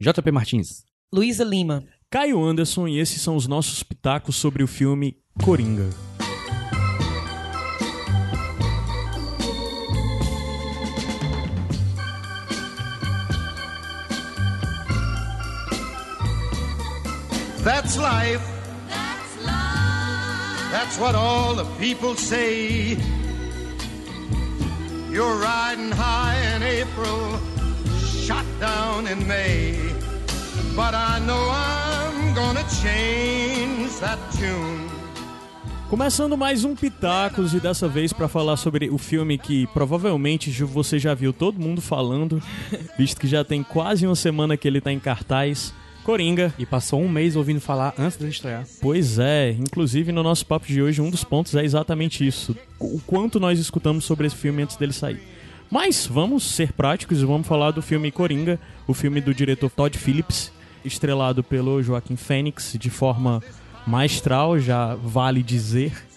JP Martins. Luísa Lima. Caio Anderson e esses são os nossos pitacos sobre o filme Coringa. That's life. That's life. That's what all the people say. You're riding high in April, shot down in May. But I know I'm gonna change that tune. Começando mais um Pitacos e dessa vez para falar sobre o filme que provavelmente você já viu todo mundo falando, visto que já tem quase uma semana que ele tá em cartaz. Coringa. E passou um mês ouvindo falar antes de estrear. Pois é, inclusive no nosso papo de hoje, um dos pontos é exatamente isso. O quanto nós escutamos sobre esse filme antes dele sair. Mas vamos ser práticos e vamos falar do filme Coringa, o filme do diretor Todd Phillips, estrelado pelo Joaquim Phoenix de forma maestral, já vale dizer.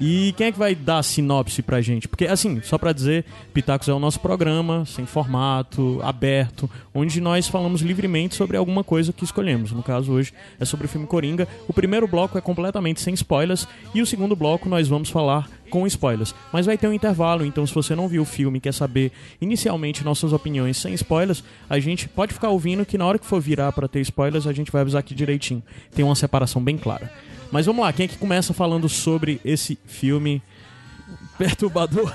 E quem é que vai dar a sinopse pra gente? Porque, assim, só pra dizer, Pitacos é o nosso programa, sem formato, aberto, onde nós falamos livremente sobre alguma coisa que escolhemos. No caso, hoje é sobre o filme Coringa. O primeiro bloco é completamente sem spoilers, e o segundo bloco nós vamos falar com spoilers. Mas vai ter um intervalo, então se você não viu o filme e quer saber inicialmente nossas opiniões sem spoilers, a gente pode ficar ouvindo que na hora que for virar para ter spoilers, a gente vai avisar aqui direitinho. Tem uma separação bem clara. Mas vamos lá, quem é que começa falando sobre esse filme perturbador?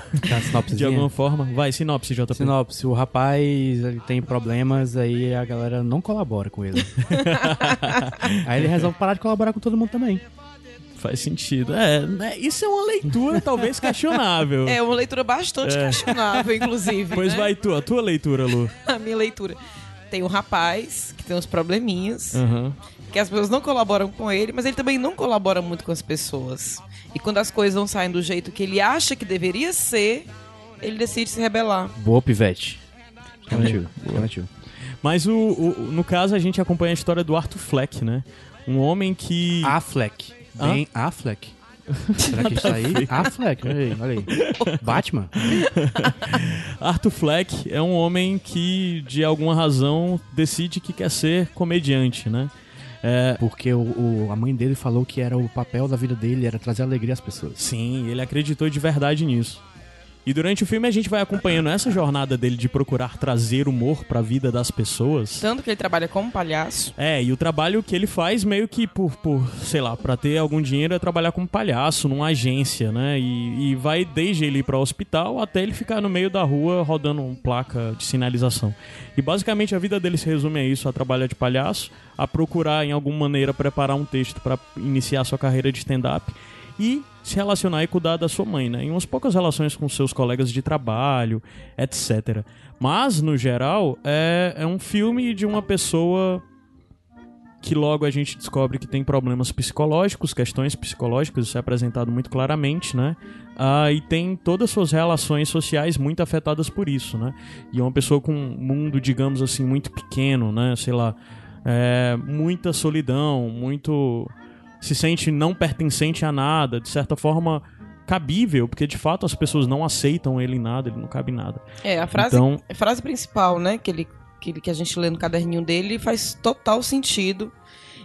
Tá, de alguma forma. Vai, sinopse, JP. Sinopse, o rapaz ele tem problemas, aí a galera não colabora com ele. aí ele resolve parar de colaborar com todo mundo também. Faz sentido. É, né, isso é uma leitura talvez questionável. É uma leitura bastante é. questionável, inclusive. Pois né? vai tu, a tua leitura, Lu. a minha leitura. Tem um rapaz que tem uns probleminhas. Uhum que as pessoas não colaboram com ele, mas ele também não colabora muito com as pessoas. E quando as coisas não saem do jeito que ele acha que deveria ser, ele decide se rebelar. Boa, Pivete. Garantiu, garantiu. Mas o, o, no caso a gente acompanha a história do Arthur Fleck, né? Um homem que. Affleck. Bem Hã? Affleck. Será que está aí? Affleck, olha aí, olha aí. Batman. Arthur Fleck é um homem que, de alguma razão, decide que quer ser comediante, né? É, porque o, o, a mãe dele falou que era o papel da vida dele, era trazer alegria às pessoas. Sim, ele acreditou de verdade nisso. E durante o filme a gente vai acompanhando essa jornada dele de procurar trazer humor para a vida das pessoas. Tanto que ele trabalha como palhaço. É, e o trabalho que ele faz meio que por, por sei lá, para ter algum dinheiro é trabalhar como palhaço numa agência, né? E, e vai desde ele ir para o hospital até ele ficar no meio da rua rodando placa de sinalização. E basicamente a vida dele se resume a isso, a trabalhar de palhaço, a procurar em alguma maneira preparar um texto para iniciar sua carreira de stand-up e se relacionar e cuidar da sua mãe, né? Em umas poucas relações com seus colegas de trabalho, etc. Mas, no geral, é, é um filme de uma pessoa que logo a gente descobre que tem problemas psicológicos, questões psicológicas, isso é apresentado muito claramente, né? Ah, e tem todas as suas relações sociais muito afetadas por isso, né? E é uma pessoa com um mundo, digamos assim, muito pequeno, né? Sei lá, é, muita solidão, muito se sente não pertencente a nada, de certa forma cabível, porque de fato as pessoas não aceitam ele em nada, ele não cabe em nada. É, a frase, então, a frase principal, né, que, ele, que, que a gente lê no caderninho dele faz total sentido.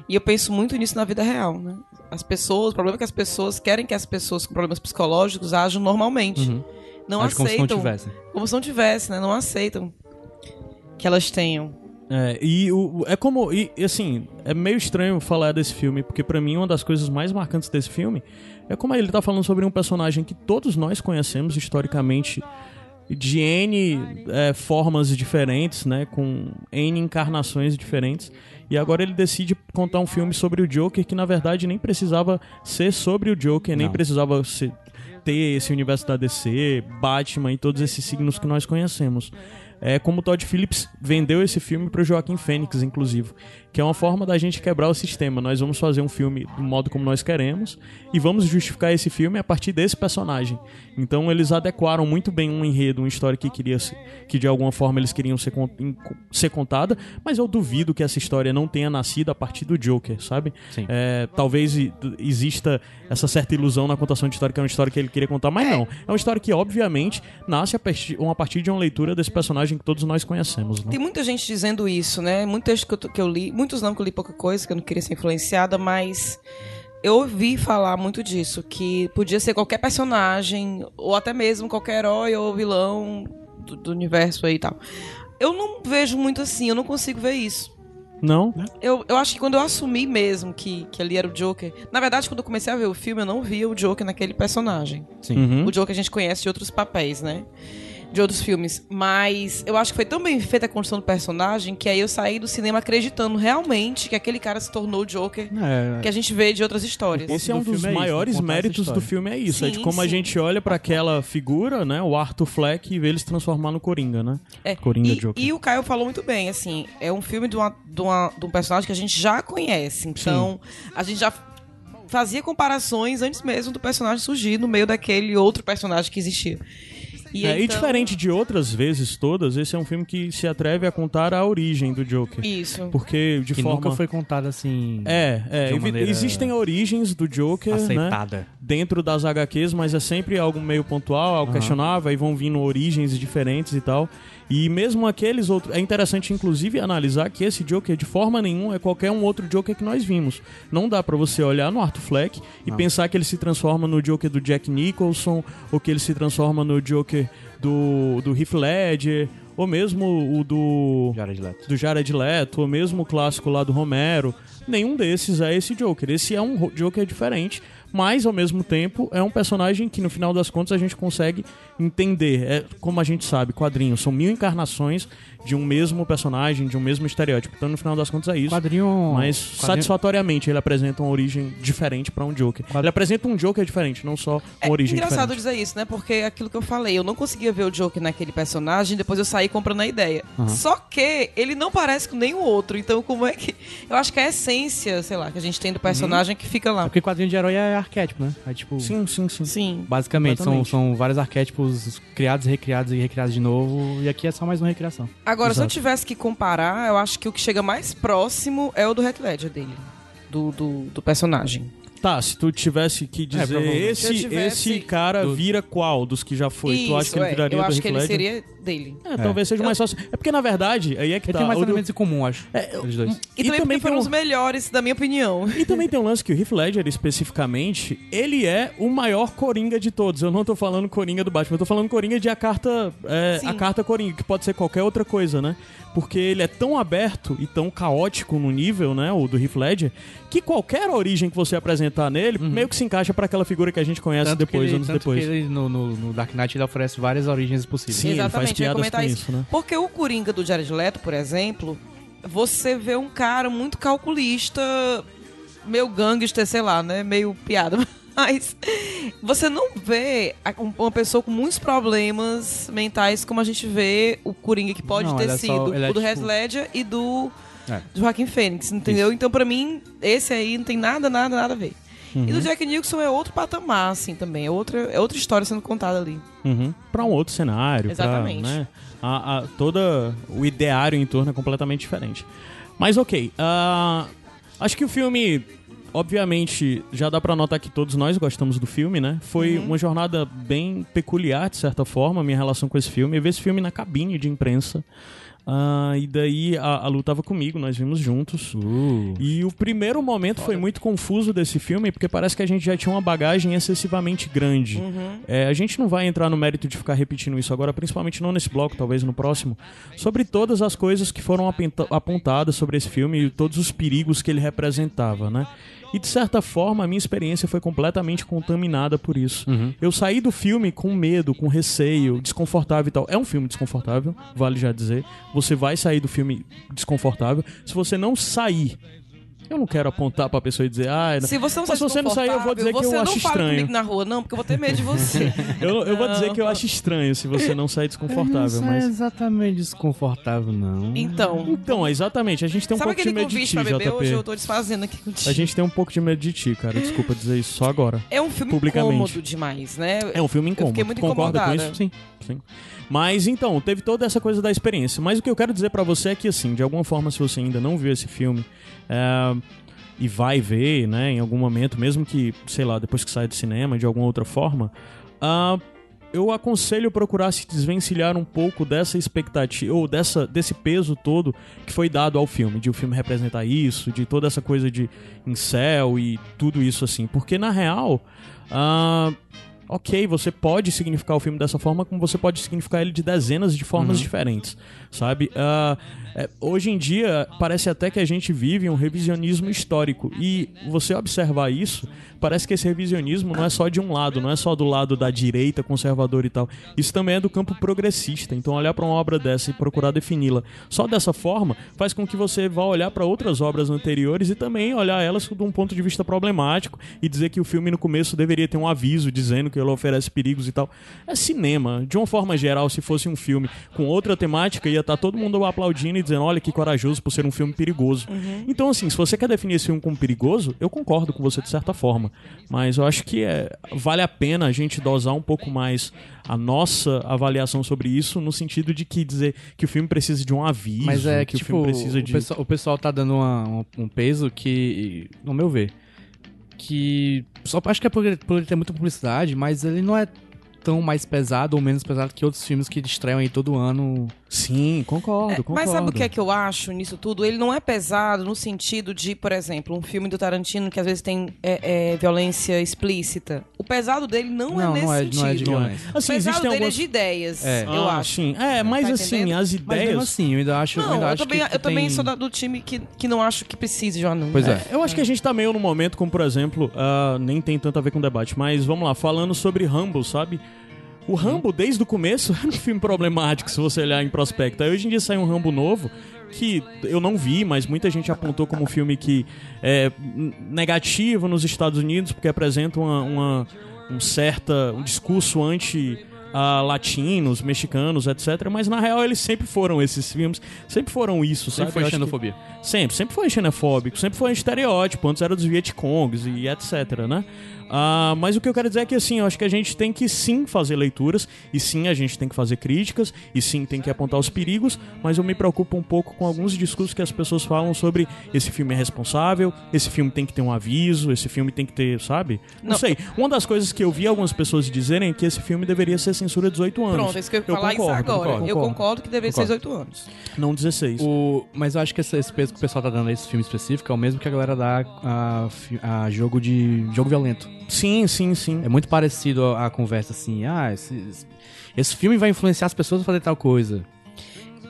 E eu penso muito nisso na vida real, né? As pessoas, o problema é que as pessoas querem que as pessoas com problemas psicológicos ajam normalmente. Uhum. Não aceitam. Como se não tivessem. Como se não tivessem, né? Não aceitam que elas tenham. É, e o, é como. E, assim, é meio estranho falar desse filme, porque para mim uma das coisas mais marcantes desse filme é como ele tá falando sobre um personagem que todos nós conhecemos historicamente de N é, formas diferentes, né? Com N encarnações diferentes. E agora ele decide contar um filme sobre o Joker que na verdade nem precisava ser sobre o Joker, Não. nem precisava ser, ter esse universo da DC, Batman e todos esses signos que nós conhecemos é como Todd Phillips vendeu esse filme para o Joaquim Fênix, inclusive que é uma forma da gente quebrar o sistema. Nós vamos fazer um filme do modo como nós queremos e vamos justificar esse filme a partir desse personagem. Então eles adequaram muito bem um enredo, uma história que queria que de alguma forma eles queriam ser, ser contada, mas eu duvido que essa história não tenha nascido a partir do Joker, sabe? É, talvez exista essa certa ilusão na contação de história que é uma história que ele queria contar, mas é. não. É uma história que obviamente nasce a partir, a partir de uma leitura desse personagem que todos nós conhecemos, né? Tem muita gente dizendo isso, né? Muito texto que eu, que eu li, muitos não, que eu li pouca coisa, que eu não queria ser influenciada, mas eu ouvi falar muito disso, que podia ser qualquer personagem, ou até mesmo qualquer herói ou vilão do, do universo aí e tal. Eu não vejo muito assim, eu não consigo ver isso. Não? Eu, eu acho que quando eu assumi mesmo que, que ali era o Joker. Na verdade, quando eu comecei a ver o filme, eu não via o Joker naquele personagem. Sim. Uhum. O Joker a gente conhece de outros papéis, né? De outros filmes. Mas eu acho que foi tão bem feita a construção do personagem que aí eu saí do cinema acreditando realmente que aquele cara se tornou o Joker É, que a gente vê de outras histórias. Esse é um do dos filme é isso, maiores méritos do filme, é isso. é de Sim, como a sim. gente olha pra aquela figura, né? O Arthur Fleck e vê ele se transformar no Coringa, né? É, Coringa e, Joker. e o Caio falou muito bem, assim, é um filme de, uma, de, uma- de um personagem que a gente já conhece. Então, a gente já fazia comparações antes mesmo do personagem surgir no meio daquele outro personagem que existia. E, É, e então- diferente de outras vezes todas, esse é um filme que se atreve a contar a origem do Joker. Isso. Porque de que forma. nunca foi contado assim. É, é. de uma evi- maneira Existem origens do Joker, né? aceitada. Dentro das HQs, mas é sempre algo meio pontual, algo Aham. questionável, aí vão vindo origens diferentes e tal. E mesmo aqueles outros. É interessante, inclusive, analisar que esse Joker, de forma nenhuma, é qualquer um outro Joker que nós vimos. Não dá pra você olhar no Arthur Fleck e Não. pensar que ele se transforma no Joker do Jack Nicholson, ou que ele se transforma no Joker do, do Heath Ledger, ou mesmo o do Jared Leto. do Jared Leto, ou mesmo o clássico lá do Romero. Nenhum desses é esse Joker. Esse é um Joker diferente, mas ao mesmo tempo é um personagem que no final das contas a gente consegue entender. É como a gente sabe, quadrinhos são mil encarnações de um mesmo personagem, de um mesmo estereótipo. Então no final das contas é isso. Quadrinho. Mas quadrinho- satisfatoriamente ele apresenta uma origem diferente pra um Joker. Quad- Ele apresenta um Joker diferente, não só uma É origem engraçado diferente. dizer isso, né? Porque é aquilo que eu falei, eu não conseguia ver o Joker naquele personagem, depois eu saí comprando a ideia. Aham. Só que ele não parece com nenhum outro, então como é que... Eu acho que é a essência, sei lá, que a gente tem do personagem que fica É lá. porque quadrinho de herói é arquétipo, né? É tipo. Sim, sim, sim. Sim. Basicamente, são, são vários arquétipos criados, recriados e recriados de novo. E aqui é só mais uma recriação. Agora, se eu Exato. tivesse que comparar, eu acho que o que chega mais próximo é o do Heath Ledger dele. Do, do, do personagem. Tá, se tu tivesse que dizer provavelmente. esse, tivesse- esse cara do- vira qual dos que já foi? tu acha que ele é. viraria Eu do acho Heath que ele Ledger? seria dele. É, talvez seja mais fácil. É porque, na verdade, aí é que Ele tá. tem mais o elementos em comum, acho. É, Eles dois. E, E também, porque foram tem os um- melhores, da minha opinião. E também tem um lance que o Heath Ledger, especificamente, ele é o maior Coringa de todos. Eu não tô falando Coringa do Batman, eu tô falando Coringa de a carta, é, Sim. a carta Coringa, que pode ser qualquer outra coisa, né? Porque ele é tão aberto e tão caótico no nível, né, o do Heath Ledger, que qualquer origem que você apresentar nele, meio que se encaixa pra aquela figura que a gente conhece Tanto que depois, ele, anos tanto depois. que ele no, no, no Dark Knight ele oferece várias origens possíveis. Sim, ele faz Exatamente, eu ia comentar com isso. isso, né? Porque o Coringa do Jared Leto, por exemplo, você vê um cara muito calculista, meio gangster, sei lá, né? Meio piada. Mas você não vê um- uma pessoa com muitos problemas mentais como a gente vê o Coringa que pode Não, ter é só- sido ele é o do tipo- Heath Ledger e do, É. do Joaquim Fênix, entendeu? Então, pra mim, esse aí não tem nada, nada, nada a ver. E Uhum. do Jack Nicholson é outro patamar, assim, também. É outra, é outra história sendo contada ali. Uhum. Para um outro cenário. Exatamente. Pra, né, a, a- toda o ideário em torno é completamente diferente. Mas ok. ah, acho que o filme, obviamente, já dá pra notar que todos nós gostamos do filme, né? Foi uma jornada bem peculiar, de certa forma, a minha relação com esse filme. Eu vi esse filme na cabine de imprensa. Ah, e daí a, a Lu tava comigo, nós vimos juntos. Uh. E o primeiro momento foi muito confuso desse filme, porque parece que a gente já tinha uma bagagem excessivamente grande. É, a gente não vai entrar no mérito de ficar repetindo isso agora, principalmente não nesse bloco, talvez no próximo, sobre todas as coisas que foram apontadas sobre esse filme e todos os perigos que ele representava, né? E de certa forma, a minha experiência foi completamente contaminada por isso. Eu saí do filme com medo, com receio, desconfortável e tal. É um filme desconfortável, vale já dizer. Você vai sair do filme desconfortável. Se você não sair. Eu não quero apontar pra pessoa e dizer, ah, Se você não mas se você não sair, eu vou dizer que você eu não acho estranho. comigo na rua, não, porque eu vou ter medo de você. Eu, eu vou dizer que eu acho estranho se você não sair desconfortável, não é mas. exatamente desconfortável, não. Então, Então, exatamente, a gente tem um sabe pouco de medo de ti, pra beber? JP. Hoje eu tô desfazendo aqui contigo. A gente tem um pouco de medo de ti, cara. Desculpa dizer isso só agora. É um filme publicamente. incômodo demais, né? É um filme incômodo. fiquei muito Concorda com isso? Sim, sim. Mas então, teve toda essa coisa da experiência. Mas o que eu quero dizer pra você é que, assim, de alguma forma, se você ainda não viu esse filme é, e vai ver, né, em algum momento, mesmo que, sei lá, depois que saia do cinema, de alguma outra forma, ah, eu aconselho procurar se desvencilhar um pouco dessa expectativa, ou dessa, desse peso todo que foi dado ao filme, de o filme representar isso, de toda essa coisa de incel e tudo isso assim. Porque na real. ah, ok, você pode significar o filme dessa forma, como você pode significar ele de dezenas de formas diferentes, sabe? Ah, é, hoje em dia, parece até que a gente vive um revisionismo histórico. E você observar isso, parece que esse revisionismo não é só de um lado, não é só do lado da direita, conservador e tal. Isso também é do campo progressista. Então, olhar para uma obra dessa e procurar defini-la só dessa forma faz com que você vá olhar para outras obras anteriores e também olhar elas de um ponto de vista problemático e dizer que o filme no começo deveria ter um aviso dizendo que ele oferece perigos e tal. É cinema. De uma forma geral, se fosse um filme com outra temática, ia estar todo mundo aplaudindo e dizendo: olha que corajoso por ser um filme perigoso. Então, assim, se você quer definir esse filme como perigoso, eu concordo com você de certa forma. Mas eu acho que é, vale a pena a gente dosar um pouco mais a nossa avaliação sobre isso, no sentido de que dizer que o filme precisa de um aviso, Mas é que, que o tipo, filme precisa o, de. pessoal, o pessoal tá dando uma- um, um peso que, no meu ver, que só acho que é por, ele- por ele ter muita publicidade, mas ele não é tão mais pesado ou menos pesado que outros filmes que estreiam aí todo ano. Sim, concordo, É, concordo. mas sabe o que é que eu acho nisso tudo? Ele não é pesado no sentido de, por exemplo, um filme do Tarantino que às vezes tem é, é, violência explícita. O pesado dele não, é Não, nesse não é- sentido. não é de violência. O Assim, pesado existem dele algumas... é de ideias, É. eu Ah, acho. Sim, é, mas Tá assim, entendendo? as Mas ideias... assim, eu ainda acho. eu Não, ainda eu acho também, que, que eu também tem- sou da- do time que, que não acho que precise de um anúncio. Pois é. Eu acho que a gente tá meio no momento, como por exemplo, ah, nem tem tanto a ver com o debate, mas vamos lá, falando sobre Rambo, sabe? O Rambo, desde o começo, era um filme problemático, se você olhar em prospecto. Aí hoje em dia sai um Rambo novo, que eu não vi, mas muita gente apontou como um filme que é negativo nos Estados Unidos, porque apresenta uma, uma- um certa um discurso anti ah, latinos, mexicanos, etc. Mas na real eles sempre foram esses filmes, sempre foram isso, sabe? Sempre foi acho que- xenofobia. Sempre, sempre foi xenofóbico, sempre foi um estereótipo, antes era dos Vietcongs e etc, né? Ah, mas o que eu quero dizer é que assim, eu acho que a gente tem que sim fazer leituras, e sim a gente tem que fazer críticas, e sim tem que apontar os perigos, mas eu me preocupo um pouco com alguns discursos que as pessoas falam sobre esse filme é responsável, esse filme tem que ter um aviso, esse filme tem que ter, sabe? Não, Não. sei. Uma das coisas que eu vi algumas pessoas dizerem é que esse filme deveria ser censura 18 anos. Pronto, é isso que eu ia falar isso concordo, agora. concordo, eu concordo. concordo que deveria ser 18 anos. Não 16. O, mas eu acho que esse, esse peso que o pessoal tá dando a esse filme específico é o mesmo que a galera dá a, a jogo de jogo violento. Sim, sim, sim. É muito parecido a, a conversa assim, ah, esse, esse filme vai influenciar as pessoas a fazer tal coisa.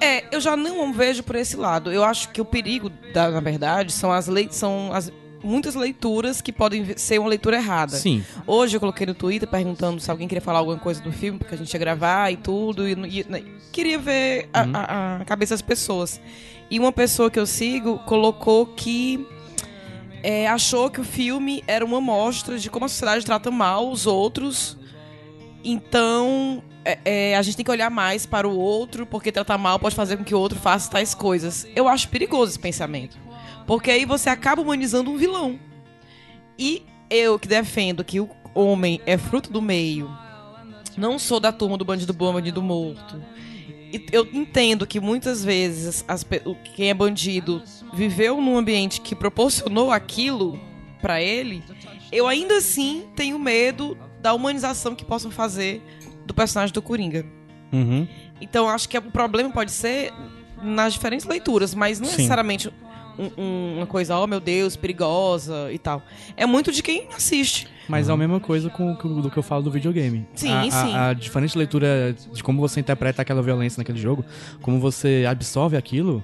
É, eu já não vejo por esse lado. Eu acho que o perigo, da, na verdade, são as leis, são as muitas leituras que podem ser uma leitura errada. Sim. Hoje eu coloquei no Twitter perguntando se alguém queria falar alguma coisa do filme, porque a gente ia gravar e tudo, e, e- né, queria ver a, a- a cabeça das pessoas. E uma pessoa que eu sigo colocou que é, achou que o filme era uma mostra de como a sociedade trata mal os outros. Então, é, é, a gente tem que olhar mais para o outro, porque tratar mal pode fazer com que o outro faça tais coisas. Eu acho perigoso esse pensamento. Porque aí você acaba humanizando um vilão. E eu que defendo que o homem é fruto do meio, não sou da turma do bandido bom, bandido morto. E eu entendo que muitas vezes as quem é bandido viveu num ambiente que proporcionou aquilo pra ele. Eu ainda assim tenho medo da humanização que possam fazer do personagem do Coringa. Uhum. Então acho que o problema pode ser nas diferentes leituras, mas não Sim. necessariamente um- um- uma coisa, oh meu Deus, perigosa e tal. É muito de quem assiste. Mas é a mesma coisa com, com- do que eu falo do videogame. Sim, a, a- sim. A, diferente leitura de como você interpreta aquela violência naquele jogo, como você absorve aquilo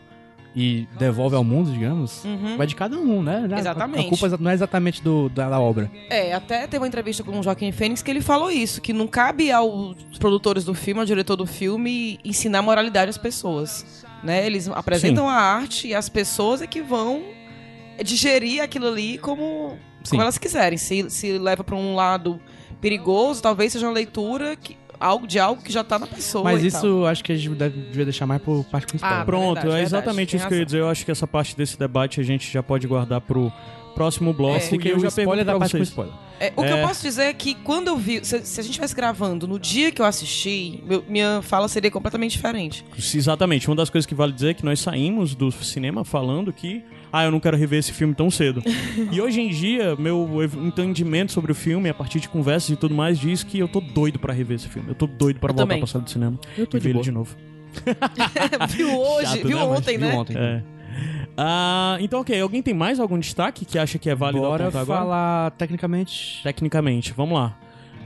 e devolve ao mundo, digamos, Uhum. vai de cada um, né? A- Exatamente. A culpa não é exatamente do, da, da obra. É, até teve uma entrevista com o Joaquim Fênix que ele falou isso, que não cabe aos produtores do filme, ao diretor do filme, ensinar moralidade às pessoas. Né? Eles apresentam a arte e as pessoas é que vão digerir aquilo ali como, Sim. como elas quiserem. Se, se leva para um lado perigoso, talvez seja uma leitura que, algo, de algo que já tá na pessoa. Mas e isso tal. eu acho que a gente deve, devia deixar mais por parte principal. Ah, Pronto, verdade, é verdade, exatamente tem isso que eu ia razão. dizer. Eu acho que essa parte desse debate a gente já pode guardar pro próximo bloco. É. e aí eu o já spoiler da pra parte com spoiler. É, o que É. eu posso dizer é que quando eu vi. Se, se a gente estivesse gravando no dia que eu assisti, meu- minha fala seria completamente diferente. Exatamente. Uma das coisas que vale dizer é que nós saímos do cinema falando que ah, eu não quero rever esse filme tão cedo. e hoje em dia, meu entendimento sobre o filme, a partir de conversas e tudo mais, diz que eu tô doido pra rever esse filme. Eu tô doido pra Eu voltar também. pra sala de cinema Eu tô e de ver ele de novo. viu hoje, Chato, viu né, mas ontem, Viu né? ontem. É. Ah, então, ok. Alguém tem mais algum destaque que acha que é válido Bora apontar agora? falar tecnicamente. Tecnicamente, vamos lá.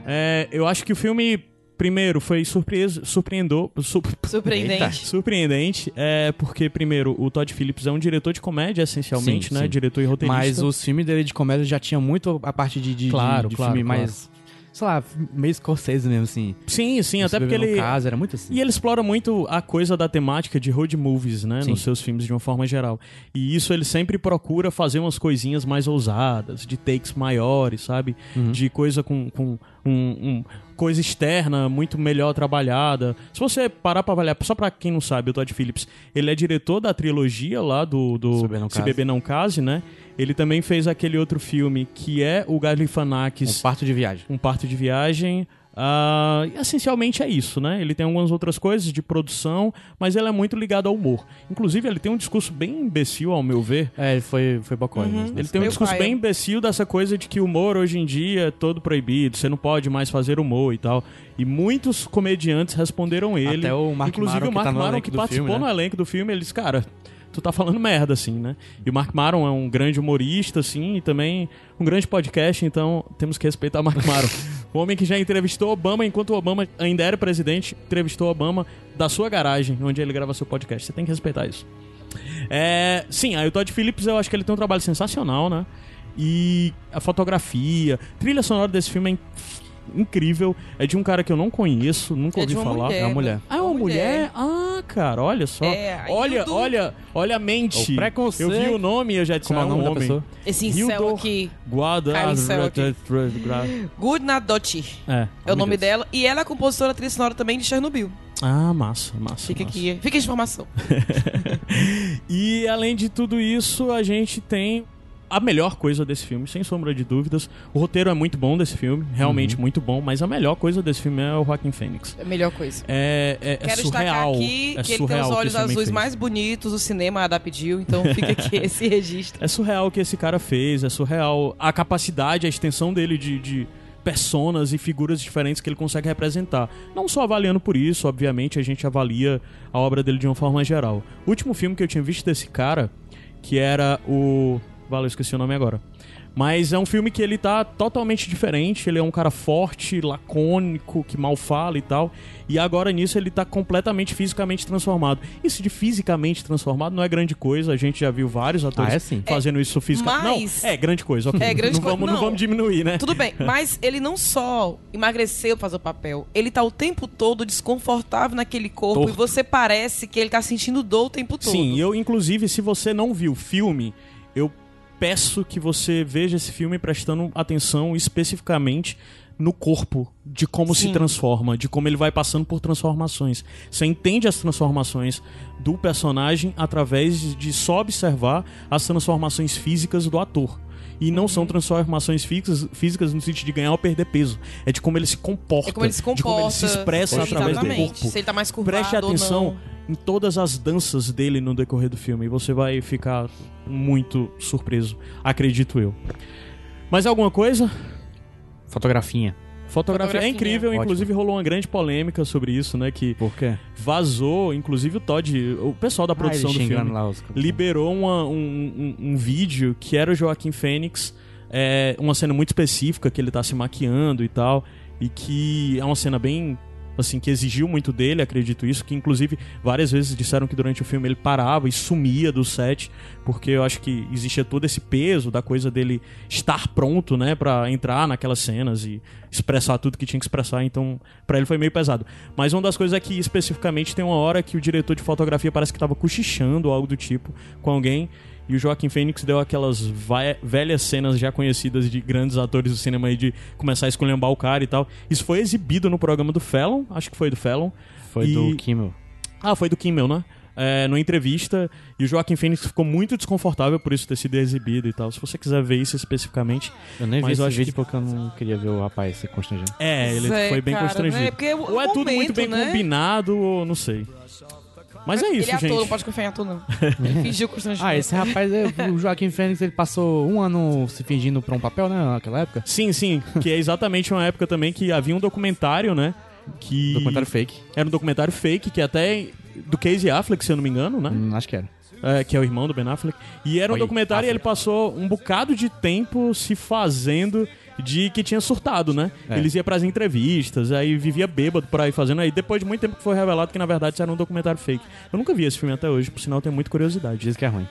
É, eu acho que o filme, primeiro, foi surpresa, surpreendou, su- Surpreendente. surpreendente, é, porque, primeiro, o Todd Phillips é um diretor de comédia, essencialmente, Sim, né? sim. Diretor e roteirista. Mas os filmes dele de comédia já tinha muito a parte de, de, de- Claro, de claro, filme claro. mais. Sei lá, meio Scorsese mesmo, assim. Sim, sim, até porque ele... Caso, era muito assim. E ele explora muito a coisa da temática de road movies, né? Sim. Nos seus filmes, de uma forma geral. E isso ele sempre procura fazer umas coisinhas mais ousadas, de takes maiores, sabe? Uhum. De coisa com, com um, um- coisa externa muito melhor trabalhada. Se você parar pra avaliar, só pra quem não sabe, o Todd Phillips, ele é diretor da trilogia lá do, do Se. Beber Não Case, né? Ele também fez aquele outro filme que é o Galifianakis Um parto de viagem. um parto de viagem. E essencialmente é isso, né? Ele tem algumas outras coisas de produção, mas ele é muito ligado ao humor. Inclusive, ele tem um discurso bem imbecil, ao meu ver. É, foi, foi bocó. Uhum. Ele tem um Meio discurso paia. bem imbecil dessa coisa de que o humor hoje em dia é todo proibido, você não pode mais fazer humor e tal. E muitos comediantes responderam ele. Até o Mark Inclusive Maron, o que Mark tá no Maron, que do participou filme, né? no elenco do filme, ele disse, cara, tu tá falando merda, assim, né? E o Mark Maron é um grande humorista, assim, e também um grande podcast, então temos que respeitar o Mark Maron. o homem que já entrevistou Obama enquanto o Obama ainda era presidente, entrevistou Obama da sua garagem, onde ele grava seu podcast. Você tem que respeitar isso. É, sim, aí o Todd Phillips eu acho que ele tem um trabalho sensacional, né? E a fotografia, trilha sonora desse filme é incrível. É de um cara que eu não conheço, nunca É ouvi falar. mulher, É uma mulher. Ah, é uma mulher? Ah, cara, olha só. É, olha, tudo- olha, olha a mente. O preconceito. Eu vi o nome e eu já disse, Como é ah, o um nome da homem. pessoa? Esse incel Hildor aqui, Guarda. Nadotti. É, É o nome Deus. dela. E ela é compositora trilha sonora também de Chernobyl. Ah, massa, massa. Fica massa. aqui. Fica a informação. E além de tudo isso, a gente tem a melhor coisa desse filme, sem sombra de dúvidas. O roteiro é muito bom desse filme, realmente Uhum. muito bom, mas a melhor coisa desse filme é o Joaquin Phoenix. É a melhor coisa. É, é, é Quero surreal. destacar aqui é que ele tem surreal os o olhos azuis mais bonitos do cinema, a Ada pediu. Então fica aqui esse registro. É surreal o que esse cara fez, é surreal a capacidade, a extensão dele de, de personas e figuras diferentes que ele consegue representar. Não só avaliando por isso, obviamente, a gente avalia a obra dele de uma forma geral. O último filme que eu tinha visto desse cara, que era o. Valeu, esqueci o nome agora. Mas é um filme que ele tá totalmente diferente. Ele é um cara forte, lacônico, que mal fala e tal. E agora nisso ele tá completamente fisicamente transformado. Isso de fisicamente transformado não é grande coisa. A gente já viu vários atores Ah, é fazendo isso fisicamente. mas- Não, é grande coisa, ok. É grande não coisa, Vamos, não. não. vamos diminuir, né? Tudo bem, mas ele não só emagreceu pra fazer o papel, ele tá o tempo todo desconfortável naquele corpo Torto. e você parece que ele tá sentindo dor o tempo todo. Sim, eu, inclusive, se você não viu o filme, eu peço que você veja esse filme prestando atenção especificamente no corpo, de como se Sim. transforma, de como ele vai passando por transformações. Você entende as transformações do personagem através de só observar as transformações físicas do ator. E não são transformações físicas, físicas no sentido de ganhar ou perder peso. É de como ele se comporta. É como ele se comporta. De como ele se expressa Sim, através do exatamente. corpo. Se ele tá mais curvado Preste ou atenção não. em todas as danças dele no decorrer do filme. E você vai ficar muito surpreso, acredito eu. Mais alguma coisa? Fotografinha. Fotografia, é Fotografia. incrível, Ótimo. inclusive rolou uma grande polêmica sobre isso, né? Que Por quê? vazou, inclusive o Todd, o pessoal da produção ah, do filme, os... liberou uma- um, um- um vídeo que era o Joaquim Fênix, é, uma cena muito específica que ele tá se maquiando e tal, e que é uma cena bem assim que exigiu muito dele, acredito isso, que inclusive várias vezes disseram que durante o filme ele parava e sumia do set, porque eu acho que existia todo esse peso da coisa dele estar pronto, né, Pra entrar naquelas cenas e expressar tudo que tinha que expressar, então pra ele foi meio pesado. Mas uma das coisas é que especificamente tem uma hora que o diretor de fotografia parece que tava cochichando ou algo do tipo com alguém e o Joaquim Fênix deu aquelas velhas cenas já conhecidas de grandes atores do cinema aí de começar a esculhambar o cara e tal. Isso foi exibido no programa do Fallon, acho que foi do Fallon. Foi E- do Kimmel. Ah, foi do Kimmel, né? É, numa entrevista, e o Joaquim Fênix ficou muito desconfortável por isso ter sido exibido e tal. Se você quiser ver isso especificamente. Eu nem vi esse vídeo que- porque eu não queria ver o rapaz se constrangendo. É, ele Zé, foi bem cara, constrangido. né? Porque o- ou é o tudo muito momento, bem né? combinado, ou não sei. Mas é isso, ele é ator, gente. não pode confiar em ator, não. Ele fingiu constrangimento. Ah, esse rapaz, é- o Joaquim Fênix, ele passou um ano se fingindo pra um papel, né, naquela época. Sim, sim, que é exatamente uma época também que havia um documentário, né? Que Documentário fake. era um documentário fake, que até do Casey Affleck, se eu não me engano, né? Hum, acho que era. É, que é o irmão do Ben Affleck. E era um Oi, documentário e ele Affleck. passou um bocado de tempo se fazendo de que tinha surtado, né? É. Eles iam pras entrevistas, aí vivia bêbado por aí fazendo. Aí depois de muito tempo que foi revelado que na verdade isso era um documentário fake. Eu nunca vi esse filme até hoje, por sinal eu tenho muita curiosidade. Diz que é ruim.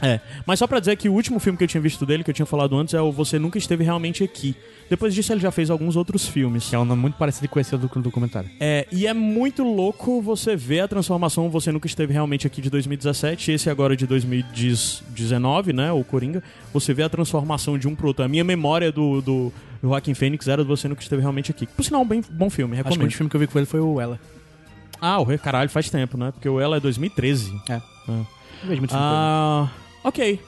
É, mas só pra dizer que o último filme que eu tinha visto dele, que eu tinha falado antes, é o Você Nunca Esteve Realmente Aqui. Depois disso ele já fez alguns outros filmes. Que é um nome muito parecido com esse do do documentário. É, e é muito louco você ver a transformação Você Nunca Esteve Realmente Aqui de 2017, esse agora de 2019, né, o Coringa. Você vê a transformação de um pro outro. A minha memória do, do Joaquim Fênix era do Você Nunca Esteve Realmente Aqui. Por sinal, um bem, bom filme, Acho que o recomendo. último filme que eu vi com ele foi o Ela. Ah, o Caralho faz tempo, né? Porque o Ela é 2013. É. Ah. Não vejo muito filme Ah, ok.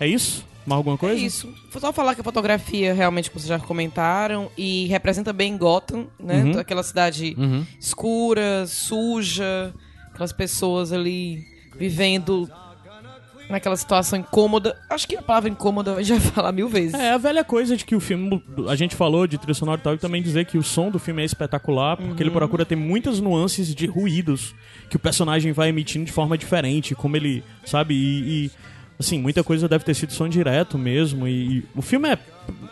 É isso? Mais alguma É coisa? isso. Vou só falar que a fotografia, realmente, como vocês já comentaram, e representa bem Gotham, né? Uhum. Aquela cidade. Uhum. escura, suja, aquelas pessoas ali vivendo naquela situação incômoda. Acho que a palavra incômoda a gente vai falar mil vezes. É, a velha coisa de que o filme. A gente falou de trilha sonora e tal, e também dizer que o som do filme é espetacular, porque ele procura ter muitas nuances de ruídos que o personagem vai emitindo de forma diferente, como ele. Sabe? E. e, assim, muita coisa deve ter sido som direto mesmo. E, e o filme é.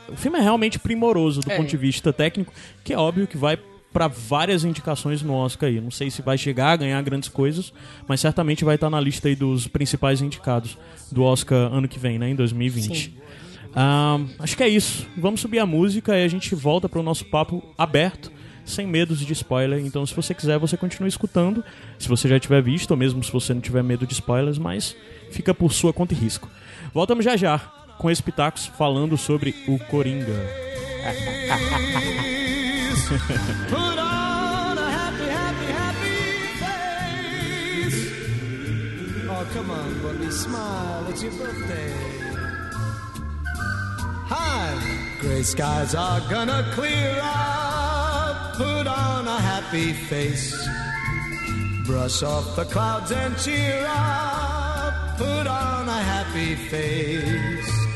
O filme é realmente primoroso do É. ponto de vista técnico, que é óbvio que vai pra várias indicações no Oscar aí. Não sei se vai chegar a ganhar grandes coisas, mas certamente vai estar na lista aí dos principais indicados do Oscar ano que vem, né, em 2020. Sim. Ah, acho que é isso. Vamos subir a música e a gente volta para o nosso papo aberto, sem medos de spoiler. Então, se você quiser, você continua escutando. Se você já tiver visto, ou mesmo se você não tiver medo de spoilers, mas fica por sua conta e risco. Voltamos já já com esse Pitacos falando sobre o Coringa. Come on, buddy, smile. It's your birthday. Hi. Gray skies are gonna clear up. Put on a happy face. Brush off the clouds and cheer up. Put on a happy face.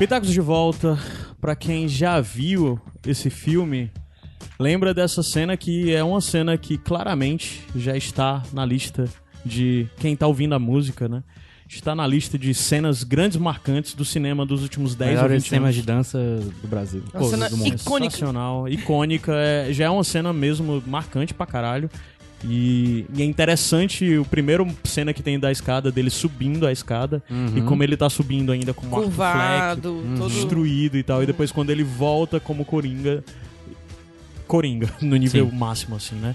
Pitacos de volta. Pra quem já viu esse filme, lembra dessa cena que é uma cena que claramente já está na lista de quem tá ouvindo a música, né? Está na lista de cenas grandes marcantes do cinema dos últimos 10 ou Melhores 20 temas anos. de dança do Brasil. Uma cena do mundo. icônica. Sensacional, icônica, é- já é uma cena mesmo marcante pra caralho. E, e é interessante o primeiro cena que tem da escada dele subindo a escada e como ele tá subindo ainda com o arco fleck, Curvado, todo. destruído e tal. E depois quando ele volta como Coringa. Coringa, no nível Sim. máximo, assim, né?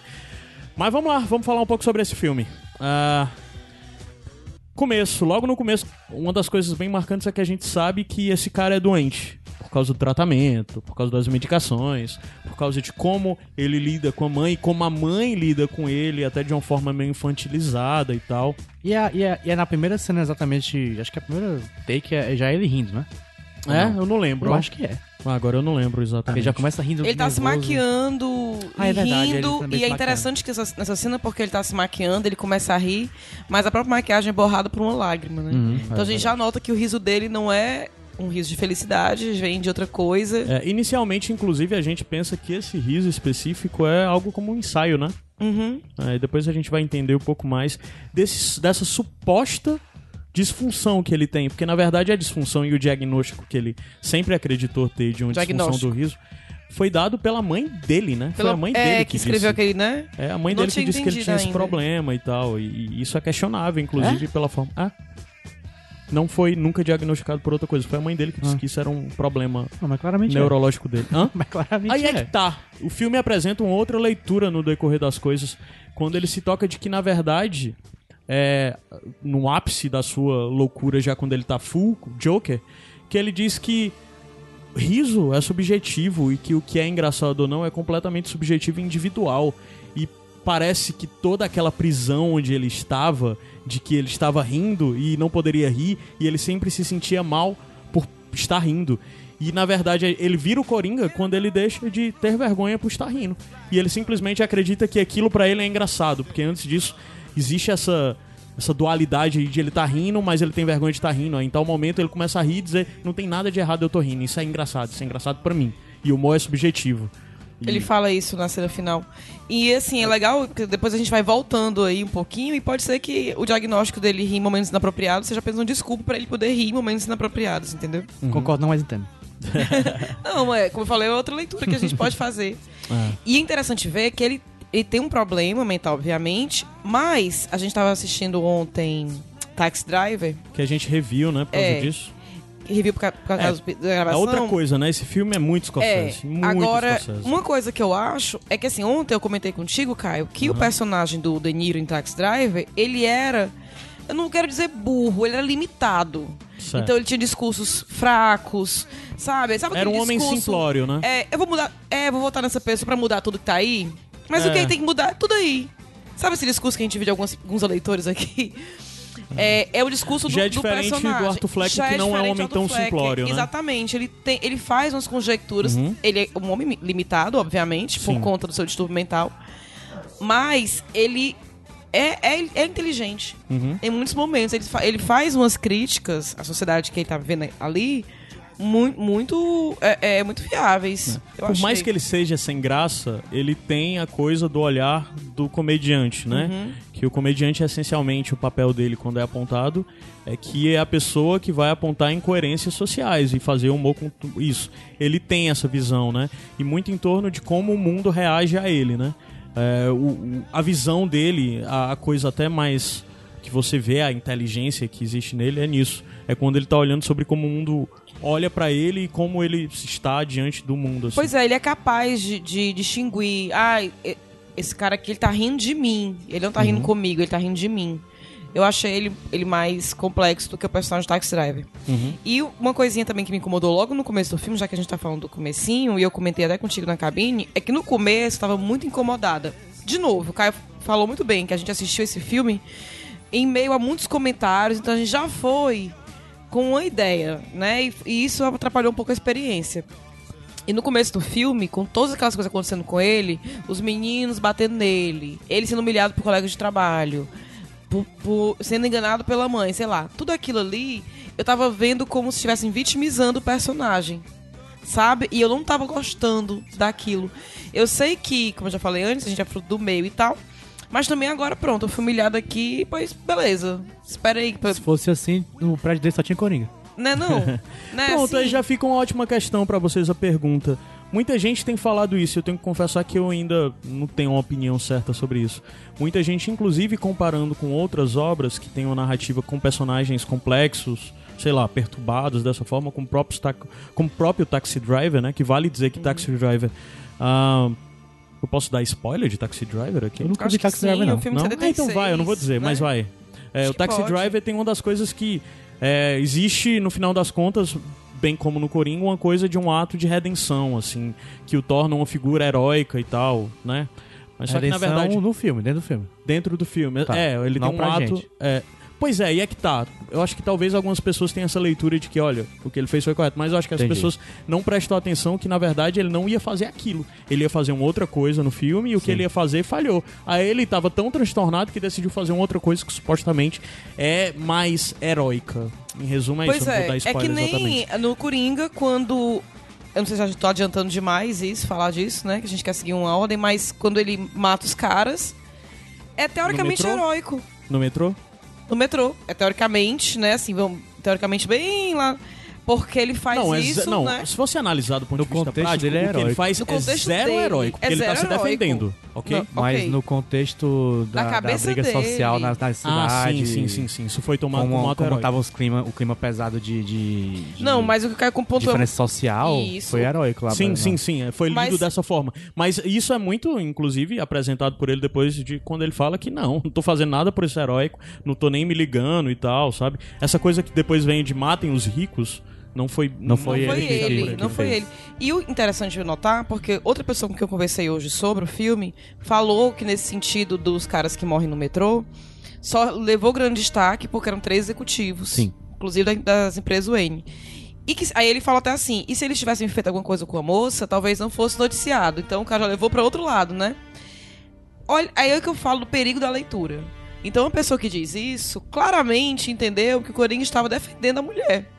Mas vamos lá, vamos falar um pouco sobre esse filme. Ah, começo, logo no começo, uma das coisas bem marcantes é que a gente sabe que esse cara é doente. Por causa do tratamento, por causa das medicações, por causa de como ele lida com a mãe, como a mãe lida com ele, até de uma forma meio infantilizada e tal. E, é, e, é, e é na primeira cena exatamente. Acho que a primeira take é já ele rindo, né? Ou É, não? eu não lembro. Eu acho que é. Ah, Agora eu não lembro exatamente. Ele já começa rindo. Ele tá se nervoso. maquiando Ah, é e verdade, ele rindo. E se é interessante que essa- nessa cena, porque ele tá se maquiando, ele começa a rir, mas a própria maquiagem é borrada por uma lágrima, né? Uhum, então a gente já nota que o riso dele não é um riso de felicidade, vem de outra coisa. É, inicialmente, inclusive, a gente pensa que esse riso específico é algo como um ensaio, né? Uhum. É, depois a gente vai entender um pouco mais desse, dessa suposta disfunção que ele tem. Porque, na verdade, a disfunção e o diagnóstico que ele sempre acreditou ter de uma disfunção do riso foi dado pela mãe dele, né? Foi Pela- a mãe é, dele que, que, escreveu disse. aquele, né? É, a mãe Não dele que disse que ele tinha esse ainda. problema e tal. E, e isso é questionável, inclusive, pela forma. Ah. Não foi nunca diagnosticado por outra coisa. Foi a mãe dele que disse Ah. que isso era um problema Não, mas claramente neurológico dele. Hã? é. Mas claramente Aí é é. que tá. O filme apresenta uma outra leitura no decorrer das coisas, quando ele se toca de que, na verdade, é, no ápice da sua loucura, já quando ele tá full, Joker, que ele diz que riso é subjetivo e que o que é engraçado ou não é completamente subjetivo e individual. E parece que toda aquela prisão onde ele estava, de que ele estava rindo e não poderia rir, e ele sempre se sentia mal por estar rindo. E na verdade ele vira o Coringa quando ele deixa de ter vergonha por estar rindo. E ele simplesmente acredita que aquilo pra ele é engraçado, porque antes disso existe essa essa dualidade aí de ele tá rindo, mas ele tem vergonha de estar rindo. Aí, em tal momento ele começa a rir e dizer: "Não tem nada de errado, eu tô rindo. Isso é engraçado, isso é engraçado pra mim". E o humor é subjetivo. E- Ele fala isso na cena final. E assim, é legal que depois a gente vai voltando aí um pouquinho e pode ser que o diagnóstico dele rir em momentos inapropriados seja apenas um desculpa pra ele poder rir em momentos inapropriados, entendeu? Concordo, não, mas entendo. Não, é, como eu falei, é outra leitura que a gente pode fazer. É. E é interessante ver que ele, ele tem um problema mental, obviamente, mas a gente tava assistindo ontem Taxi Driver, que a gente reviu, né, por causa É. disso. review por, ca- por causa da É gravação. outra coisa, né? Esse filme é muito É, Scorsese. muito agora, Scorsese. uma coisa que eu acho é que assim, ontem eu comentei contigo, Caio, que o personagem do De Niro em Taxi Driver, ele era, eu não quero dizer burro, ele era limitado. Certo. Então ele tinha discursos fracos, sabe? sabe Era um aquele homem discurso, simplório, né? É, eu vou mudar, é, vou votar nessa pessoa pra mudar tudo que tá aí. Mas o É. que ele tem que mudar é tudo aí. Sabe esse discurso que a gente viu de alguns, alguns eleitores aqui? É, é o discurso do, Já é do diferente do. Arthur Fleck, Já que não é um homem tão Fleck. simplório, né? Exatamente. Ele, tem, ele faz umas conjecturas. Uhum. Ele é um homem limitado, obviamente, por Sim. conta do seu distúrbio mental. Mas ele é, é, é inteligente. Uhum. Em muitos momentos. Ele, fa- ele faz umas críticas à sociedade que ele tá vivendo ali muito, muito, é, é, muito viáveis. Eu Por achei. mais que ele seja sem graça, ele tem a coisa do olhar do comediante, né? Uhum. Que o comediante, essencialmente, o papel dele quando é apontado é que é a pessoa que vai apontar incoerências sociais e fazer humor com isso. Ele tem essa visão, né? E muito em torno de como o mundo reage a ele, né? É, o- o- a visão dele, a, a coisa até mais que você vê a inteligência que existe nele é nisso. É quando ele tá olhando sobre como o mundo olha pra ele e como ele está diante do mundo. Assim. Pois é, ele é capaz de, de distinguir. Ai, e- esse cara aqui, ele tá rindo de mim. Ele não tá rindo Uhum. comigo, ele tá rindo de mim. Eu achei ele, ele mais complexo do que o personagem de Taxi Driver. Uhum. E uma coisinha também que me incomodou logo no começo do filme, já que a gente tá falando do comecinho, e eu comentei até contigo na cabine, é que no começo eu tava muito incomodada. De novo, o Caio falou muito bem que a gente assistiu esse filme em meio a muitos comentários, então a gente já foi com uma ideia, né? E, e isso atrapalhou um pouco a experiência. E no começo do filme, com todas aquelas coisas acontecendo com ele, os meninos batendo nele, ele sendo humilhado por colegas de trabalho, por, por- sendo enganado pela mãe, sei lá. Tudo aquilo ali, eu tava vendo como se estivessem vitimizando o personagem. Sabe? E eu não tava gostando daquilo. Eu sei que, como eu já falei antes, a gente é fruto do meio e tal. Mas também agora, pronto, eu fui humilhado aqui, pois beleza. Espera aí. Se fosse assim, no prédio dele só tinha Coringa. Né, não? né, Pronto, aí assim? já fica uma ótima questão pra vocês a pergunta. Muita gente tem falado isso, eu tenho que confessar que eu ainda não tenho uma opinião certa sobre isso. Muita gente, inclusive, comparando com outras obras que têm uma narrativa com personagens complexos, sei lá, perturbados dessa forma, com o próprio, com o próprio Taxi Driver, né? Que vale dizer que Taxi Driver. ah, eu posso dar spoiler de Taxi Driver aqui? Eu nunca Acho vi Taxi sim, Driver, não. o filme Não? Ah, então 76, vai, eu não vou dizer, né? mas vai. É, o Taxi pode. Driver tem uma das coisas que é, existe, no final das contas, bem como no Coringa, uma coisa de um ato de redenção, assim, que o torna uma figura heróica e tal, né? Mas só que, na Redenção verdade, no filme, dentro do filme. dentro do filme. Tá, É, ele não tem um pra ato. gente. é, pois é, e é que tá. Eu acho que talvez algumas pessoas tenham essa leitura de que, olha, o que ele fez foi correto. Mas eu acho que as Entendi. pessoas não prestam atenção que, na verdade, ele não ia fazer aquilo. Ele ia fazer uma outra coisa no filme e o que Sim. ele ia fazer falhou. Aí ele tava tão transtornado que decidiu fazer uma outra coisa que supostamente é mais heróica. Em resumo, é Pois isso. eu não vou dar é, é que nem exatamente. no Coringa, quando. Eu não sei se já tô adiantando demais isso, falar disso, né? Que a gente quer seguir uma ordem, mas quando ele mata os caras, é teoricamente heróico. No metrô? No metrô. É teoricamente, né? Assim, vamos, teoricamente bem lá. Porque ele faz não, é isso, não né? se fosse analisado do ponto No de vista contexto prático, dele é o que ele heróico. faz No é contexto zero dele, heróico, porque é ele tá zero se heróico. defendendo, ok? Não, Mas Ok. no contexto Da da, da cabeça briga dele. social na, na Ah, cidade. sim, sim, sim, sim. Isso foi tomado como Como, ato como heróico. tava os clima, o clima pesado de, de, de Não, mas o que o Caio pontuou é diferença social Isso. foi heróico lá. Sim, pra- sim, sim. é, Foi lido Mas- dessa forma. Mas isso é muito, inclusive, apresentado por ele depois de quando ele fala que não, não tô fazendo nada por esse heróico, não tô nem me ligando e tal, sabe? Essa coisa que depois vem de matem os ricos, Não foi, Não foi não foi ele ele, que não foi ele. E o interessante de notar, porque outra pessoa com que eu conversei hoje sobre o filme falou que nesse sentido dos caras que morrem no metrô, só levou grande destaque porque eram três executivos. Sim. Inclusive da- das empresas Wayne. E que, aí ele falou até assim, e se eles tivessem feito alguma coisa com a moça, talvez não fosse noticiado. Então o cara já levou para outro lado, né? Olha, aí é que eu falo do perigo da leitura. Então uma pessoa que diz isso, claramente entendeu que o Coringa estava defendendo a mulher.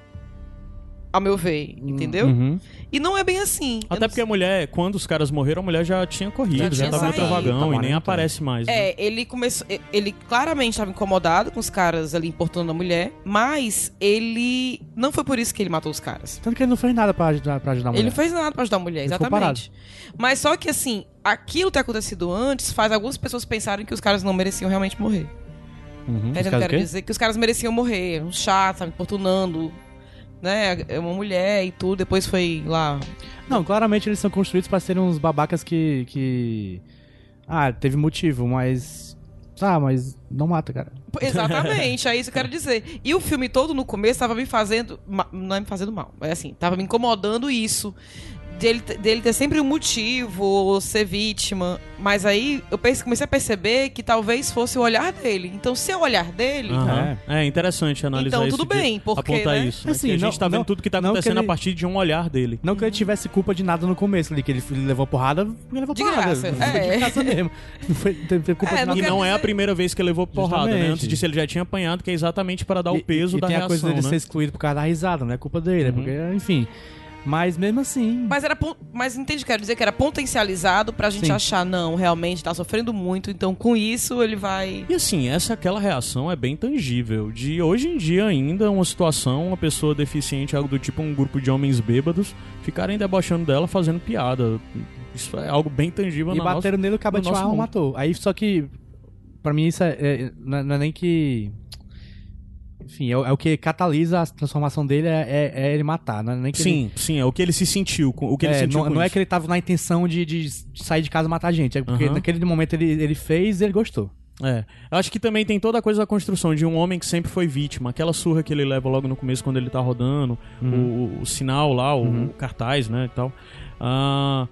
Ao meu ver, entendeu? Uhum. E não é bem assim. Até não porque a mulher, quando os caras morreram, a mulher já tinha corrido, Já já, tinha tava em outro vagão Tá e nem aparece mais. né? É, ele começou. Ele claramente estava incomodado com os caras ali importunando a mulher, mas ele. Não foi por isso que ele matou os caras. Tanto que ele não fez nada pra ajudar, pra ajudar a mulher. Ele não fez nada pra ajudar a mulher, Ele exatamente. Mas só que assim, aquilo ter acontecido antes faz algumas pessoas pensarem que os caras não mereciam realmente morrer. Uhum. Tá Esse entendendo o que eu caso o quero dizer? Que os caras mereciam morrer, um chato, sabe, importunando. Né, é uma mulher e tudo, depois foi lá. Não, claramente eles são construídos pra serem uns babacas que. que... Ah, teve motivo, mas. Ah, mas não mata, cara. Exatamente, é isso que eu quero dizer. E o filme todo no começo tava me fazendo. Não é me fazendo mal, mas assim, tava me incomodando isso. Dele, dele ter sempre um motivo, ou ser vítima. Mas aí eu pense- comecei a perceber que talvez fosse o olhar dele. Então, se é o olhar dele. Aham. É. interessante analisar Então, isso. tudo de bem, porque, Apontar né? isso. né? Assim, Que a não- gente tá vendo não- tudo que tá não que acontecendo ele- a partir de um olhar dele. Não que ele tivesse culpa de nada no começo ali, que ele, levou porrada, ele levou De porrada. graça, Foi é. de graça mesmo. Não foi, teve, culpa É, de não nada. E não é a primeira vez que ele levou porrada, né? Antes disso ele já tinha apanhado, que é exatamente para dar o E- peso e, da tem reação, a coisa dele né? ser excluído por causa da risada, não é culpa dele, é Uhum. porque, enfim. Mas mesmo assim. Mas era mas entende quero dizer que era potencializado pra gente Sim. achar não, realmente tá sofrendo muito, então com isso ele vai E assim, essa aquela reação é bem tangível. De hoje em dia ainda, uma situação, uma pessoa deficiente, algo do tipo um grupo de homens bêbados, ficarem debochando dela, fazendo piada. Isso é algo bem tangível E na bateram nele, o cabo no de matou. Aí só que. Pra mim isso é. é- não, é- não é nem que. Enfim, é, o- é o que catalisa a transformação dele é, é- é ele matar, não é nem que ele- Sim, sim, é o que ele se sentiu, com- o que ele É, sentiu não, não é que ele tava na intenção de, de sair de casa e matar gente, é porque Aham. naquele momento ele, ele fez e ele gostou. É. Eu acho que também tem toda a coisa da construção de um homem que sempre foi vítima. Aquela surra que ele leva logo no começo quando ele tá rodando, o, o- o sinal lá, o, o cartaz, né, e tal. Ah,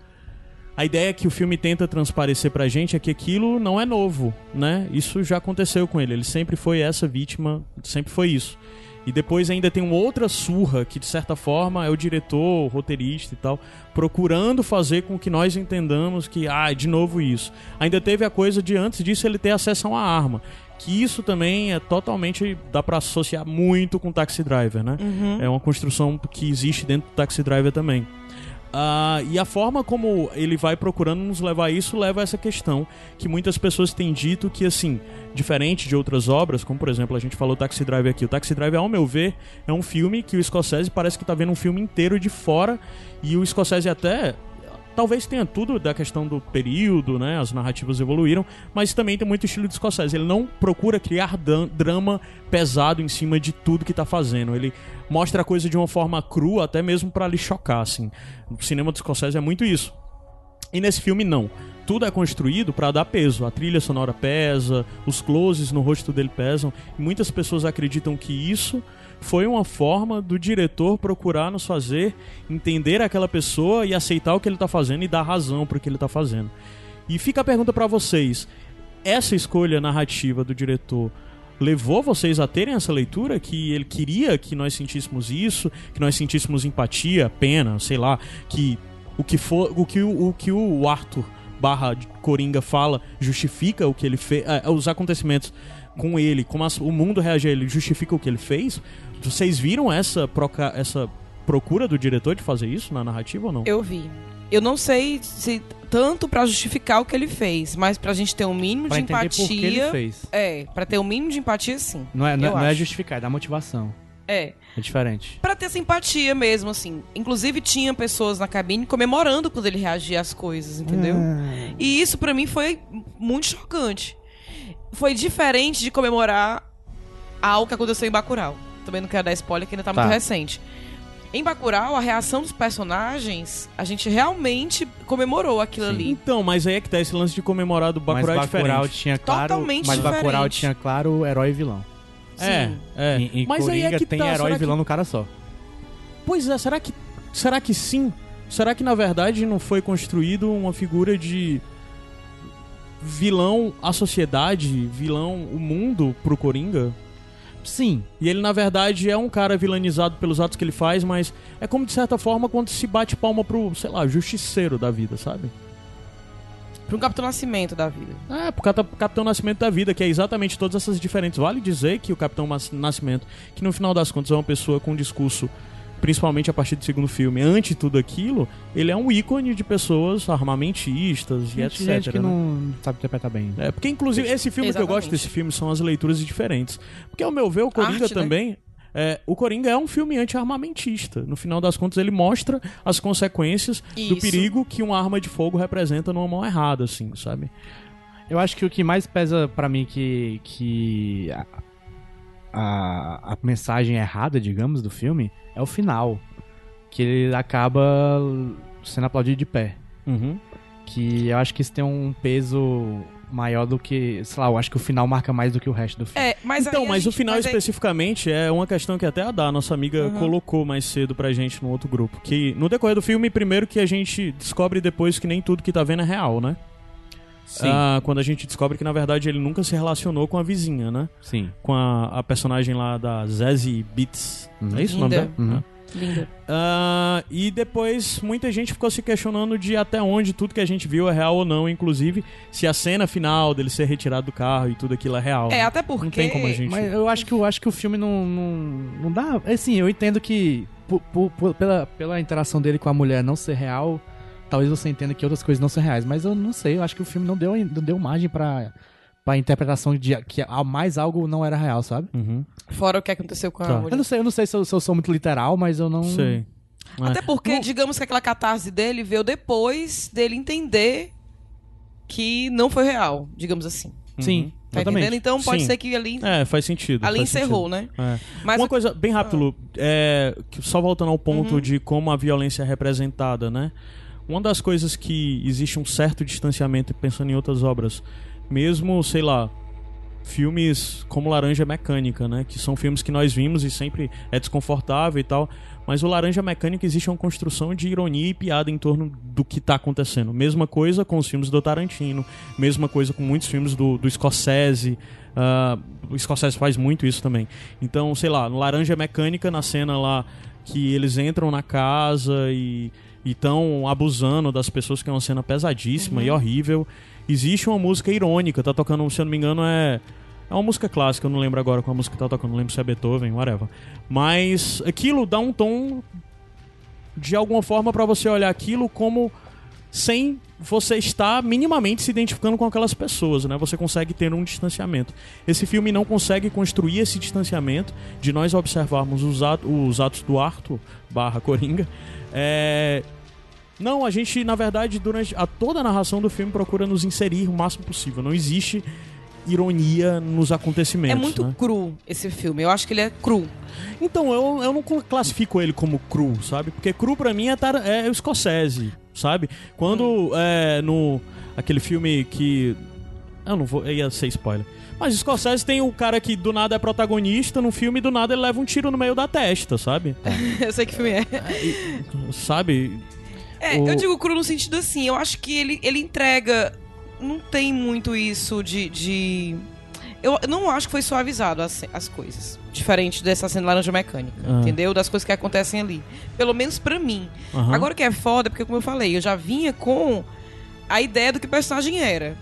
a ideia que o filme tenta transparecer pra gente é que aquilo não é novo, né? Isso já aconteceu com ele. Ele sempre foi essa vítima, sempre foi isso. E depois ainda tem uma outra surra que, de certa forma, é o diretor, o roteirista e tal, procurando fazer com que nós entendamos que, ah, de novo isso. Ainda teve a coisa de antes disso ele ter acesso a uma arma. Que isso também é totalmente. dá pra associar muito com Taxi Driver, né? É uma construção que existe dentro do Taxi Driver também. Ah, e a forma como ele vai procurando nos levar a isso leva a essa questão que muitas pessoas têm dito que, assim, diferente de outras obras, como por exemplo a gente falou Taxi Driver aqui, o Taxi Driver, ao meu ver, é um filme que o Scorsese parece que tá vendo um filme inteiro de fora e o Scorsese até. Talvez tenha tudo da questão do período, né? As narrativas evoluíram, mas também tem muito estilo de Scorsese. Ele não procura criar drama pesado em cima de tudo que tá fazendo. Ele mostra a coisa de uma forma crua, até mesmo pra lhe chocar, assim. O cinema do Scorsese é muito isso. E nesse filme não. Tudo é construído pra dar peso. A trilha sonora pesa, os closes no rosto dele pesam. E muitas pessoas acreditam que isso foi uma forma do diretor procurar nos fazer entender aquela pessoa e aceitar o que ele tá fazendo e dar razão pro que ele tá fazendo. E fica a pergunta pra vocês: essa escolha narrativa do diretor levou vocês a terem essa leitura que ele queria que nós sentíssemos isso, que nós sentíssemos empatia, pena, sei lá, que o que for, o que o, o que o Arthur barra Coringa fala justifica o que ele fez, os acontecimentos com ele, como o mundo reage a ele, justifica o que ele fez. Vocês viram essa proca- essa procura do diretor de fazer isso na narrativa ou não? Eu vi. Eu não sei se tanto pra justificar o que ele fez, mas pra gente ter um mínimo Pra de entender por que ele empatia. fez. É, pra ter um mínimo de empatia, sim. Não é, não, é- não é justificar, é dar motivação. É. É diferente. Pra ter simpatia mesmo, assim. Inclusive, tinha pessoas na cabine comemorando quando ele reagia às coisas, entendeu? Ah. E isso pra mim foi muito chocante. Foi diferente de comemorar algo que aconteceu em Bacurau. Também não quero dar spoiler, que ainda tá, Tá. muito recente. Em Bacurau, a reação dos personagens, a gente realmente comemorou aquilo ali. Então, mas aí é que tá esse lance de comemorar do Mas Bacurau é Bacurau diferente. tinha claro, Totalmente mas Bacurau diferente. tinha claro herói e vilão. É, Sim. é. Em, em mas aí Coringa é que tem tá, herói será e vilão que- no cara só. Pois é, será que. Será que sim? Será que na verdade não foi construído uma figura de vilão à sociedade, vilão o mundo pro Coringa? Sim. E ele, na verdade, é um cara vilanizado pelos atos que ele faz, mas é como, de certa forma, quando se bate palma pro, sei lá, justiceiro da vida, sabe? Um Capitão Nascimento da vida. É, pro Capitão Nascimento da vida, que é exatamente todas essas diferentes. Vale dizer que o Capitão Nascimento, que no final das contas é uma pessoa com um discurso, principalmente a partir do segundo filme, ante tudo aquilo, ele é um ícone de pessoas armamentistas e Gente, etc. gente que né? não sabe interpretar bem. É, porque inclusive esse filme que eu Exatamente. gosto desse filme são as leituras diferentes. Porque ao meu ver, o Coringa Arte, né? também. é, o Coringa é um filme anti-armamentista. No final das contas, ele mostra as consequências do Isso. perigo que uma arma de fogo representa numa mão errada, assim, sabe? Eu acho que o que mais pesa pra mim que que a, a, mensagem errada, digamos, do filme é o final, que ele acaba sendo aplaudido de pé. Uhum. Que eu acho que isso tem um peso maior do que, sei lá, eu acho que o final marca mais do que o resto do filme. É, mas então, aí mas o gente- final mas aí- especificamente é uma questão que até a Dá, nossa amiga, Uhum. colocou mais cedo pra gente no outro grupo. Que no decorrer do filme, primeiro que a gente descobre depois que nem tudo que tá vendo é real, né? Sim, Ah, quando a gente descobre que na verdade ele nunca se relacionou com a vizinha, né? sim. Com a, a personagem lá da Zazie Beats. Uhum. É isso o nome Linda. dela? Uhum. Linda. Ah, e depois muita gente ficou se questionando de até onde tudo que a gente viu é real ou não, inclusive se a cena final dele ser retirado do carro e tudo aquilo é real. É, né? até porque... Não tem como a gente. Mas eu acho que eu acho que o filme não, não, não dá. Assim, eu entendo que por- por- pela, pela interação dele com a mulher não ser real, talvez você entenda que outras coisas não são reais. Mas eu não sei, eu acho que o filme não deu, não deu margem pra, pra interpretação de que a- mais algo não era real, sabe? Uhum. Fora o que aconteceu com a Tá. mulher. Eu não sei, eu não sei se eu, se eu sou muito literal, mas eu não. Sei. É. Até porque, digamos que aquela catarse dele veio depois dele entender que não foi real, digamos assim. Sim, Tá exatamente. entendendo? Então pode Sim. ser que ali, É, faz sentido. ali faz encerrou, sentido. né? É. Mas Uma o- coisa bem rápido, Lu, é, que- só voltando ao ponto Uhum. de como a violência é representada, né? Uma das coisas que existe um certo distanciamento, pensando em outras obras, mesmo, sei lá, filmes como Laranja Mecânica, né? Que são filmes que nós vimos e sempre é desconfortável e tal. Mas o Laranja Mecânica existe uma construção de ironia e piada em torno do que tá acontecendo. Mesma coisa com os filmes do Tarantino, mesma coisa com muitos filmes do, do Scorsese. ah, o Scorsese faz muito isso também. Então, sei lá, no Laranja Mecânica, na cena lá que eles entram na casa e estão abusando das pessoas, que é uma cena pesadíssima e horrível. Existe uma música irônica, tá tocando, se eu não me engano, é. É uma música clássica, eu não lembro agora qual a música que tá tocando, não lembro se é Beethoven, whatever. Mas aquilo dá um tom de alguma forma pra você olhar aquilo como sem você estar minimamente se identificando com aquelas pessoas, né? Você consegue ter um distanciamento. Esse filme não consegue construir esse distanciamento de nós observarmos os, atos, os atos do Arthur barra Coringa. É... Não, a gente, na verdade, durante a toda a narração do filme procura nos inserir o máximo possível. Não existe ironia nos acontecimentos. é muito né? cru esse filme. Eu acho que ele é cru. Então, eu, eu não classifico ele como cru, sabe? Porque cru pra mim é, tar, é o Scorsese, sabe? Quando é, no aquele filme que. Eu não vou. Ia ser spoiler. Mas Scorsese tem o cara que do nada é protagonista no filme e do nada ele leva um tiro no meio da testa, sabe? eu sei que filme é. Sabe? É, O- eu digo cru no sentido assim, eu acho que ele, ele entrega. Não tem muito isso de. de... Eu não acho que foi suavizado as, as coisas. Diferente dessa cena laranja mecânica. Ah. Entendeu? Das coisas que acontecem ali. Pelo menos pra mim. Aham. Agora o que é foda, porque como eu falei, eu já vinha com a ideia do que o personagem era.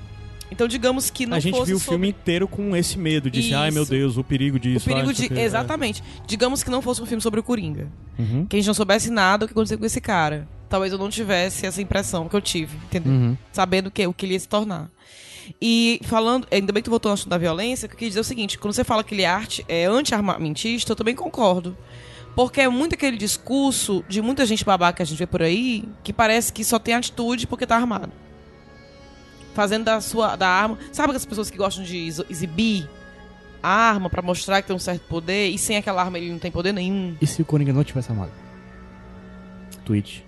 Então, digamos que não a gente viu o sobre filme inteiro com esse medo de assim, ai meu Isso. Deus, o perigo o disso. perigo ai, não sei de. o quê. É. Exatamente. Digamos que não fosse um filme sobre o Coringa. Uhum. Que a gente não soubesse nada do que aconteceu com esse cara. Talvez eu não tivesse essa impressão que eu tive, entendeu? Uhum. Sabendo que, o que ele ia se tornar. E falando, ainda bem que tu voltou no assunto da violência, que eu queria dizer o seguinte: quando você fala que ele é, arte, é anti-armamentista, eu também concordo. Porque é muito aquele discurso de muita gente babaca que a gente vê por aí, que parece que só tem atitude porque tá armado. Fazendo da sua da arma. Sabe aquelas pessoas que gostam de exibir a arma pra mostrar que tem um certo poder e sem aquela arma ele não tem poder nenhum? E se o Coringa não tivesse amado? Tweet.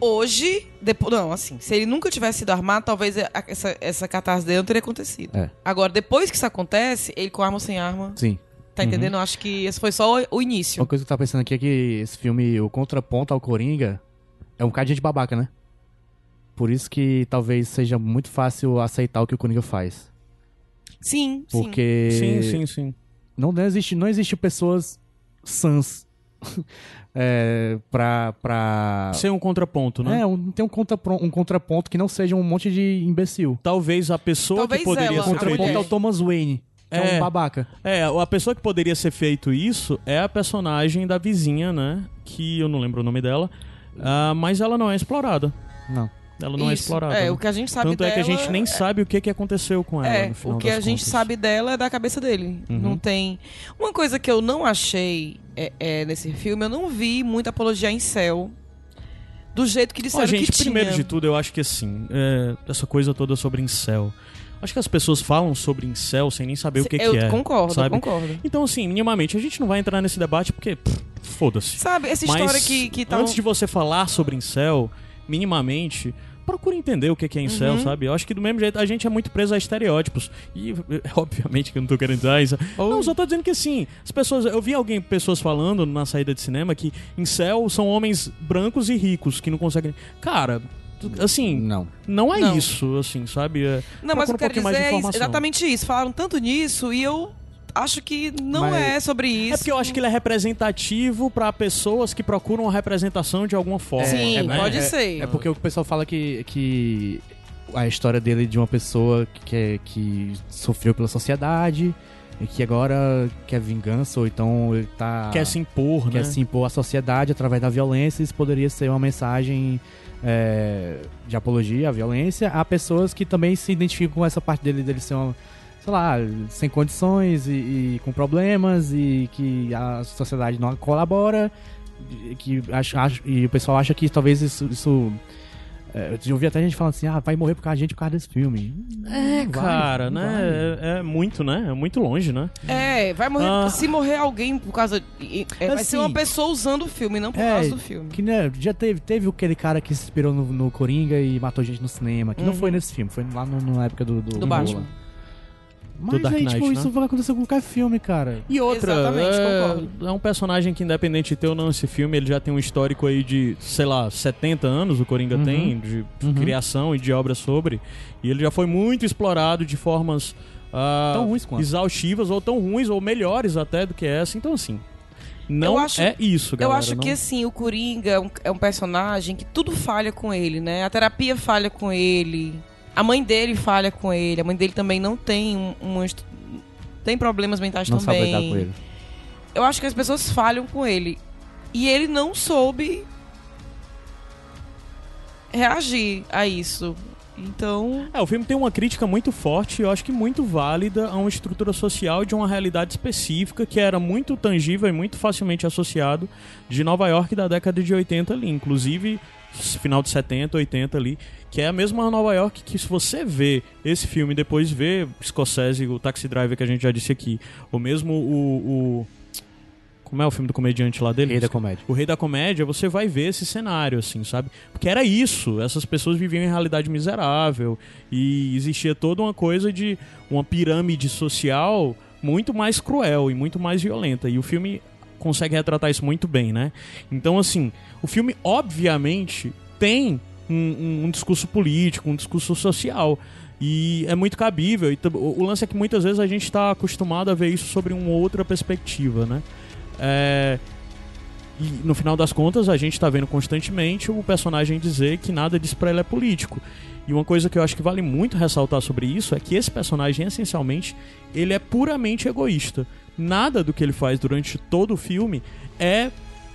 Hoje, depois, não, assim, se ele nunca tivesse sido armado, talvez essa, essa catarse dele não teria acontecido. É. Agora, depois que isso acontece, ele com arma ou sem arma, Sim. Tá entendendo? Eu acho que esse foi só o- início. Uma coisa que eu tava pensando aqui é que esse filme, o contraponto ao Coringa, é um cara de gente babaca, né? Por isso que talvez seja muito fácil aceitar o que o Coringa faz. Sim, sim. Porque Sim, sim, sim. Não, não existe, não existe pessoas sãs é, pra, pra... Ser um contraponto, né? É, um, tem um, contrapron- um contraponto que não seja um monte de imbecil. Talvez a pessoa Talvez que poderia ela, ser contraponto é o Thomas Wayne, que é, É. um babaca. É, a pessoa que poderia ser feito isso é a personagem da vizinha, né? Que eu não lembro o nome dela. ah, mas ela não é explorada. Não. Ela não é Isso. explorada. É, né? o que a gente sabe Tanto dela... é que a gente nem sabe o que, que aconteceu com ela. É, o que a gente contas. sabe dela é da cabeça dele. Uhum. Não tem. Uma coisa que eu não achei é, é, nesse filme, eu não vi muita apologia em céu. Do jeito que disseram gente, que primeiro tinha. de tudo, eu acho que assim, é, essa coisa toda sobre incel. Acho que as pessoas falam sobre incel sem nem saber o que, eu que é. concordo, sabe? eu concordo. Então, assim, minimamente, a gente não vai entrar nesse debate porque, foda-se. Sabe, essa Mas história que, que tá. antes de você falar sobre incel, minimamente, procura entender o que que é incel, Uhum. sabe? Eu acho que do mesmo jeito a gente é muito preso a estereótipos. E obviamente que eu não tô querendo dizer isso. Oh. Não, só tô dizendo que assim, as pessoas, eu vi alguém, pessoas falando na saída de cinema que incel são homens brancos e ricos que não conseguem. Cara, assim, Não. não é Não. isso, assim, sabe? É, Não, mas eu quero um dizer é exatamente isso. Falaram tanto nisso e eu acho que não Mas- é sobre isso. É porque eu acho que ele é representativo pra pessoas que procuram uma representação de alguma forma. Sim, né? pode é, ser. É porque o pessoal fala que, que a história dele é de uma pessoa que, é- que sofreu pela sociedade e que agora quer vingança, ou então ele tá. Quer se impor, quer né? se impor à sociedade através da violência. Isso poderia ser uma mensagem é, de apologia à violência a pessoas que também se identificam com essa parte dele, dele ser uma. Sei lá, sem condições e, e com problemas e que a sociedade não colabora. e Que acha, acha- e o pessoal acha que talvez isso. isso é, eu já ouvi até gente falando assim: ah, vai morrer por causa da gente por causa desse filme. É, Vai, cara, não né? vai. É, é muito, né? É muito longe, né? É, vai morrer. Ah. Se morrer alguém por causa. é, vai ser Assim, uma pessoa usando o filme, não por é, causa do filme. Que né, já teve, teve aquele cara que se inspirou no, no Coringa e matou gente no cinema, que não Uhum. foi nesse filme, foi lá no- na época do, do, Do Batman. Nolan. Mas Dark aí, Knight, tipo, né? isso vai acontecer com qualquer filme, cara. E outra, Exatamente, é, concordo. é um personagem que, independente de ter ou não esse filme, ele já tem um histórico aí de, sei lá, 70 anos, o Coringa Uhum. tem, de Uhum. criação e de obra sobre. E ele já foi muito explorado de formas ah, Tão ruins quanto. exaustivas, ou tão ruins, ou melhores até do que essa. Então, assim, não Eu acho- é isso, galera. eu acho não- que assim, o Coringa é um, é um personagem que tudo falha com ele, né? A terapia falha com ele. A mãe dele falha com ele. A mãe dele também não tem um, um tem problemas mentais Não sabe também. lidar com ele. Eu acho que as pessoas falham com ele. E ele não soube reagir a isso. Então, É, o filme tem uma crítica muito forte, eu acho que muito válida a uma estrutura social de uma realidade específica que era muito tangível e muito facilmente associado de Nova York da década de 80 ali, inclusive final de 70, 80 ali, que é a mesma Nova York que se você vê esse filme e depois vê Scorsese, o Taxi Driver que a gente já disse aqui, ou mesmo o, o como é o filme do comediante lá dele? Rei da comédia. o Rei da Comédia, você vai ver esse cenário, assim, sabe? Porque era isso, essas pessoas viviam em realidade miserável e existia toda uma coisa de uma pirâmide social muito mais cruel e muito mais violenta. E o filme consegue retratar isso muito bem, né? Então, assim, o filme, obviamente, tem um, um- um discurso político, um discurso social. E é muito cabível. O lance é que muitas vezes a gente está acostumado a ver isso sobre uma outra perspectiva, né? É, e no final das contas, a gente tá vendo constantemente o personagem dizer que nada disso pra ele é político. E uma coisa que eu acho que vale muito ressaltar sobre isso é que esse personagem, essencialmente, ele é puramente egoísta. Nada do que ele faz durante todo o filme é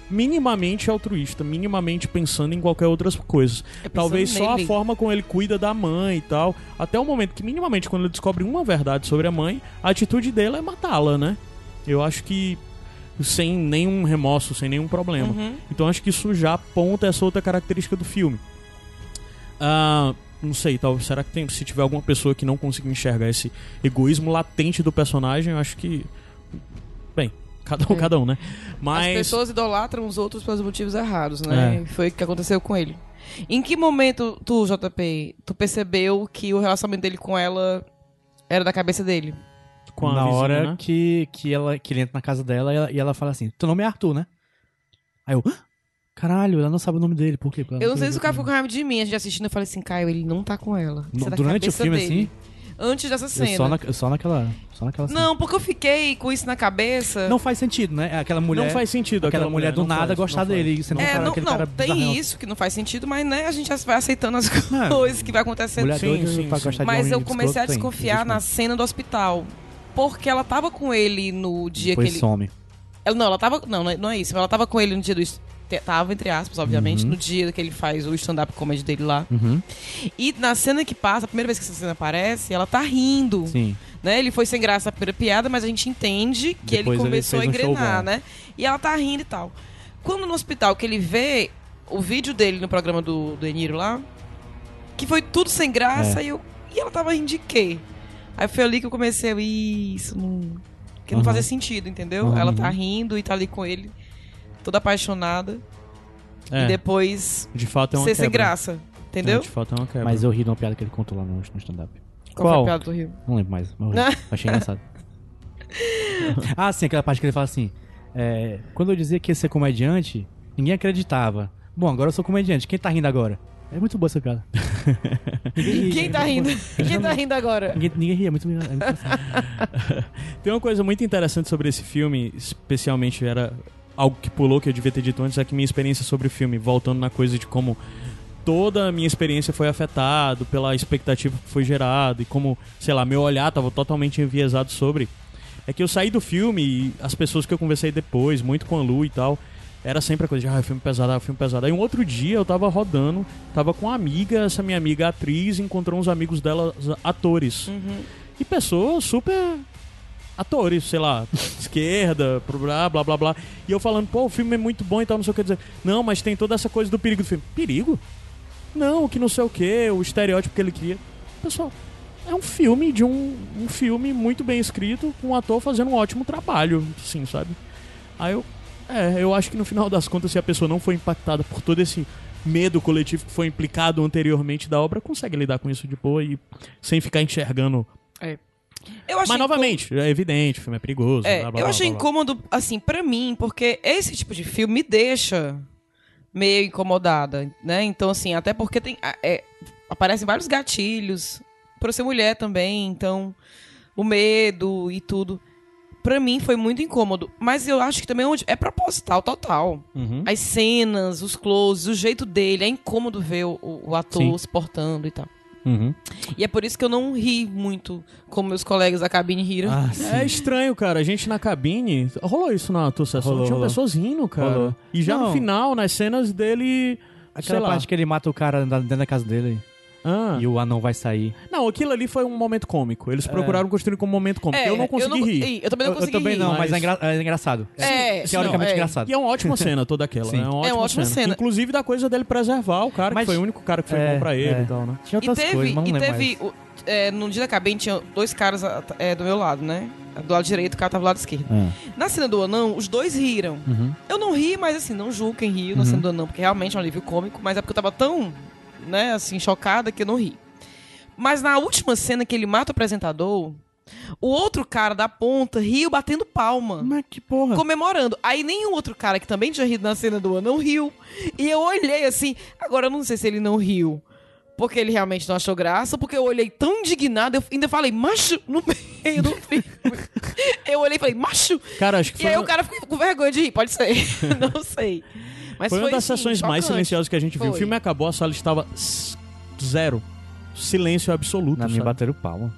minimamente altruísta, minimamente pensando em qualquer outras coisas. é Talvez só a forma como ele cuida da mãe e tal. Até o momento que, minimamente, quando ele descobre uma verdade sobre a mãe, a atitude dele é matá-la, né? Eu acho que sem nenhum remorso, sem nenhum problema. Uhum. Então acho que isso já aponta essa outra característica do filme. Ah, não sei, tal, será que tem, se tiver alguma pessoa que não conseguiu enxergar esse egoísmo latente do personagem, eu acho que. Bem, cada um, É. cada um, né? As Mas. pessoas idolatram os outros pelos motivos errados, né? É. Foi o que aconteceu com ele. Em que momento tu, JP, tu percebeu que o relacionamento dele com ela era da cabeça dele? Com a na vizinha, hora né? que, que, ela, que ele entra na casa dela e ela, e ela fala assim: Teu nome é Arthur, né? Aí eu, "Hã? caralho, ela não sabe o nome dele, por quê? Porque ela Eu não sei se o cara ficou com raiva de mim. A gente assistindo, eu falei assim, Caio, ele não tá com ela. Isso é Durante o filme, dele. assim? Antes dessa Eu cena. só, na, só naquela. Só naquela cena. Não, porque eu fiquei com isso na cabeça. Não faz sentido, né? Aquela mulher. não faz sentido aquela, mulher, do não nada faz, gostar faz. dele. Você não É, não, aquele não cara tem bizarrão. isso que não faz sentido, mas né, a gente já vai aceitando as coisas que vai acontecendo. Mulher Sim, sim, sim. Mas eu comecei a tem, desconfiar existe na cena do hospital. Porque ela tava com ele no dia Depois que ele. some. Ela, não, ela tava. Não, não é- é isso. Ela tava com ele no dia do. Tava, entre aspas, obviamente, Uhum. no dia que ele faz o stand-up comedy dele lá. Uhum. E na cena que passa, a primeira vez que essa cena aparece, ela tá rindo. Sim. Né? Ele foi sem graça a primeira piada, mas a gente entende que Depois ele ele começou a um show engrenar, bom. né? E ela tá rindo e tal. Quando no hospital que ele vê o vídeo dele no programa do, do Eniro lá, que foi tudo sem graça, É. e, eu, e ela tava rindo de quê? Aí foi ali que eu comecei a "Ih, isso não. Que não Aham. fazia sentido, entendeu? Aham. Ela tá rindo e tá ali com ele, toda apaixonada, É, e depois de fato é uma ser sem graça, É, entendeu? de fato é uma quebra. Mas eu ri de uma piada que ele contou lá no, no stand-up. Qual, foi Qual? a piada do Rio? Não lembro mais. mas eu ri. Achei engraçado. ah, sim, aquela parte que ele fala assim: é, Quando eu dizia que ia ser comediante, ninguém acreditava. Bom, agora eu sou comediante. Quem tá rindo agora? É muito boa essa piada. ninguém Quem tá rindo? boa. Quem tá rindo agora? Ninguém, ninguém ri, é muito, é muito. Tem uma coisa muito interessante sobre esse filme, especialmente era algo que pulou que eu devia ter dito antes, é que minha experiência sobre o filme, voltando na coisa de como toda a minha experiência foi afetada pela expectativa que foi gerada e como, sei lá, meu olhar estava totalmente enviesado sobre. É que eu saí do filme e as pessoas que eu conversei depois, muito com a Lu e tal, era sempre a coisa de, ah, é filme pesado, ah, filme pesado. Aí um outro dia eu tava rodando, tava com uma amiga, essa minha amiga atriz, encontrou uns amigos dela, atores. Uhum. E pessoas super atores, sei lá, esquerda, blá, blá, blá, blá. E eu falando, pô, o filme é muito bom e tal, não sei o que dizer. Não, mas tem toda essa coisa do perigo do filme. Perigo? Não, que não sei o que, o estereótipo que ele cria. Pessoal, é um filme de um, um filme muito bem escrito, com um ator fazendo um ótimo trabalho, assim, sabe? Aí eu, é, eu acho que no final das contas, se a pessoa não foi impactada por todo esse medo coletivo que foi implicado anteriormente da obra, consegue lidar com isso de boa e sem ficar enxergando Eu achei mas novamente, é evidente, o filme é perigoso. É, blá, blá, eu blá, achei blá, blá. incômodo, assim, pra mim, porque esse tipo de filme me deixa meio incomodada, né? Então, assim, até porque tem. é, aparecem vários gatilhos, por eu ser mulher também, então. O medo e tudo. Pra mim foi muito incômodo. Mas eu acho que também é onde- é proposital, total. Uhum. As cenas, os closes, o jeito dele, é incômodo ver o, o ator Sim. se portando e tal. Uhum. E é por isso que eu não ri muito como meus colegas da cabine riram. Ah, sim. É estranho, cara. A gente na cabine. Rolou isso na tua sessão? Rolou, Tinha rolou. pessoas rindo, cara. Rolou. E já no Não. final, nas cenas dele. sei Aquela lá. parte que ele mata o cara na- dentro da casa dele Ah. e o anão vai sair. Não, aquilo ali foi um momento cômico. Eles procuraram construir como um momento cômico. É, eu não consegui rir. Ih, Eu também não eu, eu consegui também rir. não, mas, mas- é, engra- é engraçado. É, teoricamente não, é. engraçado. E é uma ótima cena toda aquela. Sim. né? É uma ótima, uma ótima cena. cena. Inclusive da coisa dele preservar o cara, Mas- que foi o único cara que foi É, bom pra ele é. e tal, né? Tinha E outras teve, coisas, mas e não lembro teve mais. o- é, no dia da cabine tinha dois caras é, do meu lado, né? Do lado direito, o cara tava do lado esquerdo. Ah, Na cena do anão, os dois riram. uhum. Eu não ri, mas assim, não julgo quem riu na Uhum. cena do anão, porque realmente é um alívio cômico, mas é porque eu tava tão, né, assim, chocada que eu não ri. Mas na última cena que ele mata o apresentador, o outro cara da ponta riu batendo palma. Mas que porra. comemorando. Aí nenhum outro cara que também tinha rido na cena do anão riu. E eu olhei assim. Agora eu não sei se ele não riu. Porque ele realmente não achou graça, porque eu olhei tão indignado, eu ainda falei, macho, no meio do filme. eu olhei e falei, macho. Cara, acho que E foi, aí uma- o cara ficou com vergonha de rir, pode ser. não sei. Mas foi foi, uma das assim, sessões mais chocante. silenciosas que a gente viu. O filme acabou, a sala estava zero. Silêncio absoluto. Na minha sabe? bateram palma.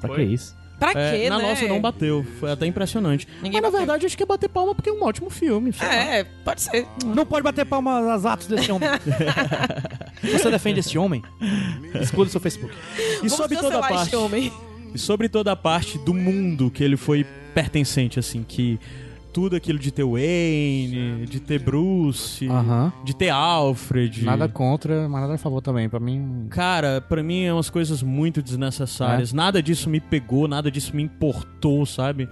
Pra Foi? que isso? Pra É, quê, na né? nossa não bateu, foi até impressionante. Ninguém Mas na bateu. verdade acho que é bater palma porque é um ótimo filme. sei lá. É, pode ser. Não pode bater palma aos atos desse homem. Você defende esse homem? Exclua do seu Facebook. E Vamos sobre toda a parte, homem. e sobre toda a parte do mundo que ele foi pertencente assim, que tudo aquilo de ter Wayne, de ter Bruce, de ter Alfred. Nada contra, mas nada a favor também. Pra mim. Cara, pra mim é umas coisas muito desnecessárias. É? Nada disso me pegou, nada disso me importou, sabe?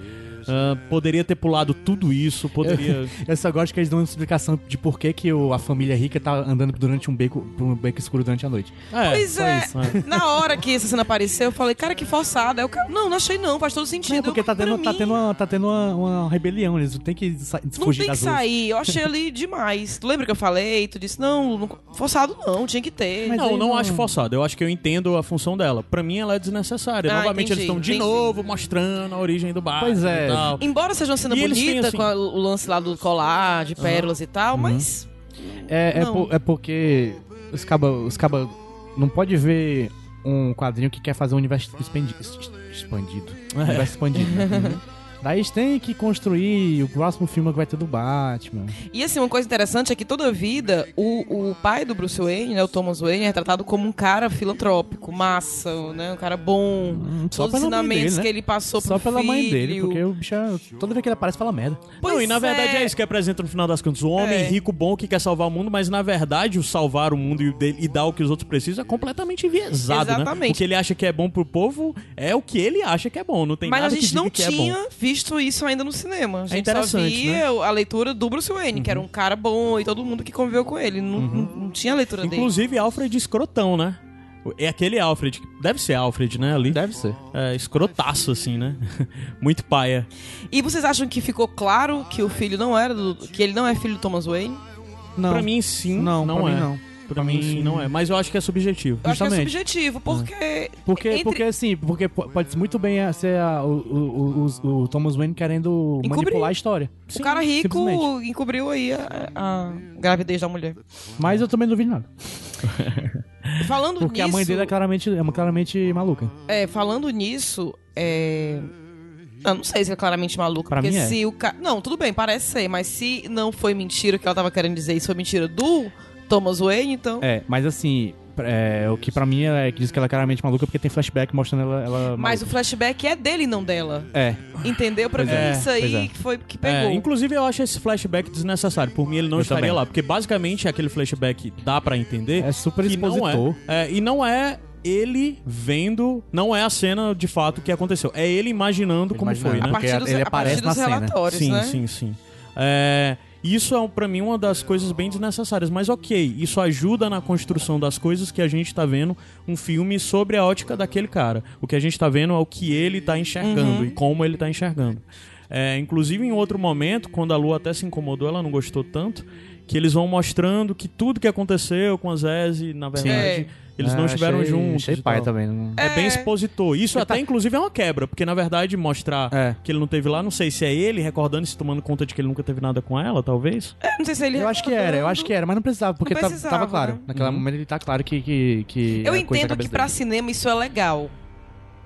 Ah, poderia ter pulado tudo isso, poderia. Eu só gosto que eles dão uma explicação de por que, que o- a família rica tá andando durante um beco, por um beco escuro durante a noite. É, Pois é, isso, né? na hora que essa cena apareceu, eu falei, cara, que forçada. Cara, não, não achei não, faz todo sentido. É, porque Eu, tá tendo, tá mim, tendo, uma, tá tendo uma, uma rebelião, eles têm que sa- Não fugir tem que sair, eu achei ali demais. Tu lembra que eu falei? Tu disse, não, não- forçado não, tinha que ter. Mas não, aí não não- acho forçado. Eu acho que eu entendo a função dela. Pra mim, ela é desnecessária. Ah, Novamente, entendi, eles estão de entendi. novo mostrando a origem do bar. Pois é. Embora seja uma cena E eles têm, bonita, assim- com a- o lance lá do colar, de pérolas e tal, mas... É, é, Não. po- é porque os caba, os caba não pode ver um quadrinho que quer fazer um universo expendi- expandido. Um É. universo expandido. né? Daí eles têm que construir o próximo filme que vai ter do Batman. E assim, uma coisa interessante é que toda a vida, o, o pai do Bruce Wayne, né, o Thomas Wayne, é tratado como um cara filantrópico, massa, né, um cara bom. Hum, só Todos os ensinamentos dele, né? que ele passou Só pro pela mãe dele, porque o bicho, é- toda vez que ele aparece, fala merda. Pois não, e na verdade é. é isso que apresenta no final das contas. O homem É. rico, bom, que quer salvar o mundo, mas na verdade o salvar o mundo e, e dar o que os outros precisam é completamente enviesado, né? Exatamente. O que ele acha que é bom pro povo é o que ele acha que é bom. Não tem Mas a nada que gente diga não que é bom. tinha visto isso ainda no cinema. A gente só interessante, né? via a leitura do Bruce Wayne, que era um cara bom e todo mundo que conviveu com ele. Não, não, não tinha a leitura dele. Inclusive Alfred escrotão, né? É aquele Alfred, que deve ser Alfred, né? Ali. Deve ser. É, escrotaço, assim, né? Muito paia. E vocês acham que ficou claro que o filho não era do, que ele não é filho do Thomas Wayne? Não. Pra mim, sim. não, não pra é. mim não. Pra mim, não é. Mas eu acho que é subjetivo. Eu acho que é Justamente. subjetivo, porque Porque, entre- porque assim, porque po- pode muito bem ser a- o, o, o- o Thomas Wayne querendo Encobrir. manipular a história. o cara rico simplesmente. encobriu aí a, a gravidez da mulher. Mas eu também não vi nada. Falando Porque nisso, a mãe dele é claramente, é claramente maluca. é, falando nisso, é... Eu não sei se é claramente maluca, Pra porque mim é. se o cara... Não, tudo bem, parece ser, mas se não foi mentira o que ela tava querendo dizer, isso foi mentira do Thomas Wayne, então... É, mas assim, é, o que pra mim é que diz que ela é claramente maluca porque tem flashback mostrando ela. ela Mas o maluca. flashback é dele, não dela. É. Entendeu? Pra Pois mim, é, isso aí é. que foi que É, pegou. inclusive, eu acho esse flashback desnecessário. Por mim, ele não Eu estaria também. lá. Porque, basicamente, aquele flashback dá pra entender. É super não expositor. é, é, E não é ele vendo... Não é a cena, de fato, que aconteceu. É ele imaginando como Imaginando. foi, né? a partir porque dos, ele a partir aparece dos na cena. relatórios, sim, né? sim, sim. É, isso é, pra mim, uma das coisas bem desnecessárias. Mas ok, isso ajuda na construção das coisas que a gente tá vendo um filme sobre a ótica daquele cara. O que a gente tá vendo é o que ele tá enxergando Uhum. e como ele tá enxergando. É, inclusive, em outro momento, quando a Lu até se incomodou, ela não gostou tanto, que eles vão mostrando que tudo que aconteceu com a Zeze, na verdade, É. eles não Ah, estiveram achei- juntos. Achei pai também. não- É bem expositor. Isso até, tá- inclusive, é uma quebra, porque na verdade mostrar É. que ele não teve lá, não sei se é ele recordando e se tomando conta de que ele nunca teve nada com ela, talvez. É, não sei se ele Eu acho que era, eu acho que era, mas não precisava, porque Não tá- precisava, tava claro. né? Naquele Uhum. momento ele tá claro que. que, que Eu é entendo que pra dele. cinema isso é legal.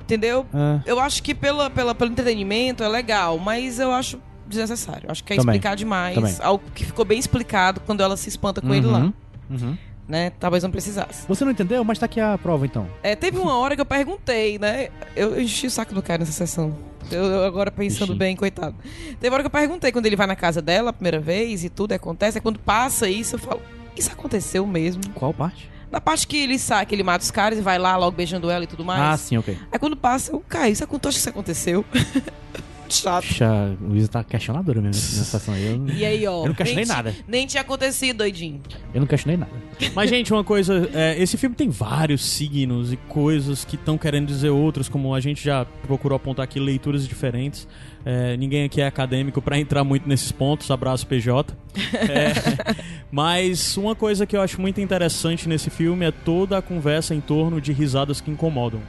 Entendeu? Ah, Eu acho que pela, pela, pelo entretenimento é legal, mas eu acho desnecessário. Acho que é Também. explicar demais. Também. Algo que ficou bem explicado quando ela se espanta com ele lá. uhum, uhum. Né? Talvez não precisasse. Você não entendeu? Mas tá aqui a prova então. É, teve uma hora que eu perguntei, né? Eu enchi o saco do cara nessa sessão. Eu, eu agora pensando Ixi. bem, coitado. Teve uma hora que eu perguntei quando ele vai na casa dela a primeira vez e tudo acontece. É quando passa isso, eu falo, isso aconteceu mesmo. Qual parte? Na parte que ele sai, que ele mata os caras e vai lá logo beijando ela e tudo mais. Ah, sim, ok. Aí quando passa, eu caio. Isso que isso aconteceu. Chato. Puxa, o Luiz tá questionadora mesmo nessa situação aí. Eu, E aí, ó. Eu não questionei nem ti- nada. Nem tinha acontecido, doidinho. eu não questionei nada. Mas, gente, uma coisa. é, esse filme tem vários signos e coisas que estão querendo dizer outros, como a gente já procurou apontar aqui, leituras diferentes. É, ninguém aqui é acadêmico pra entrar muito nesses pontos. Abraço, PJ. É, mas uma coisa que eu acho muito interessante nesse filme é toda a conversa em torno de risadas que incomodam.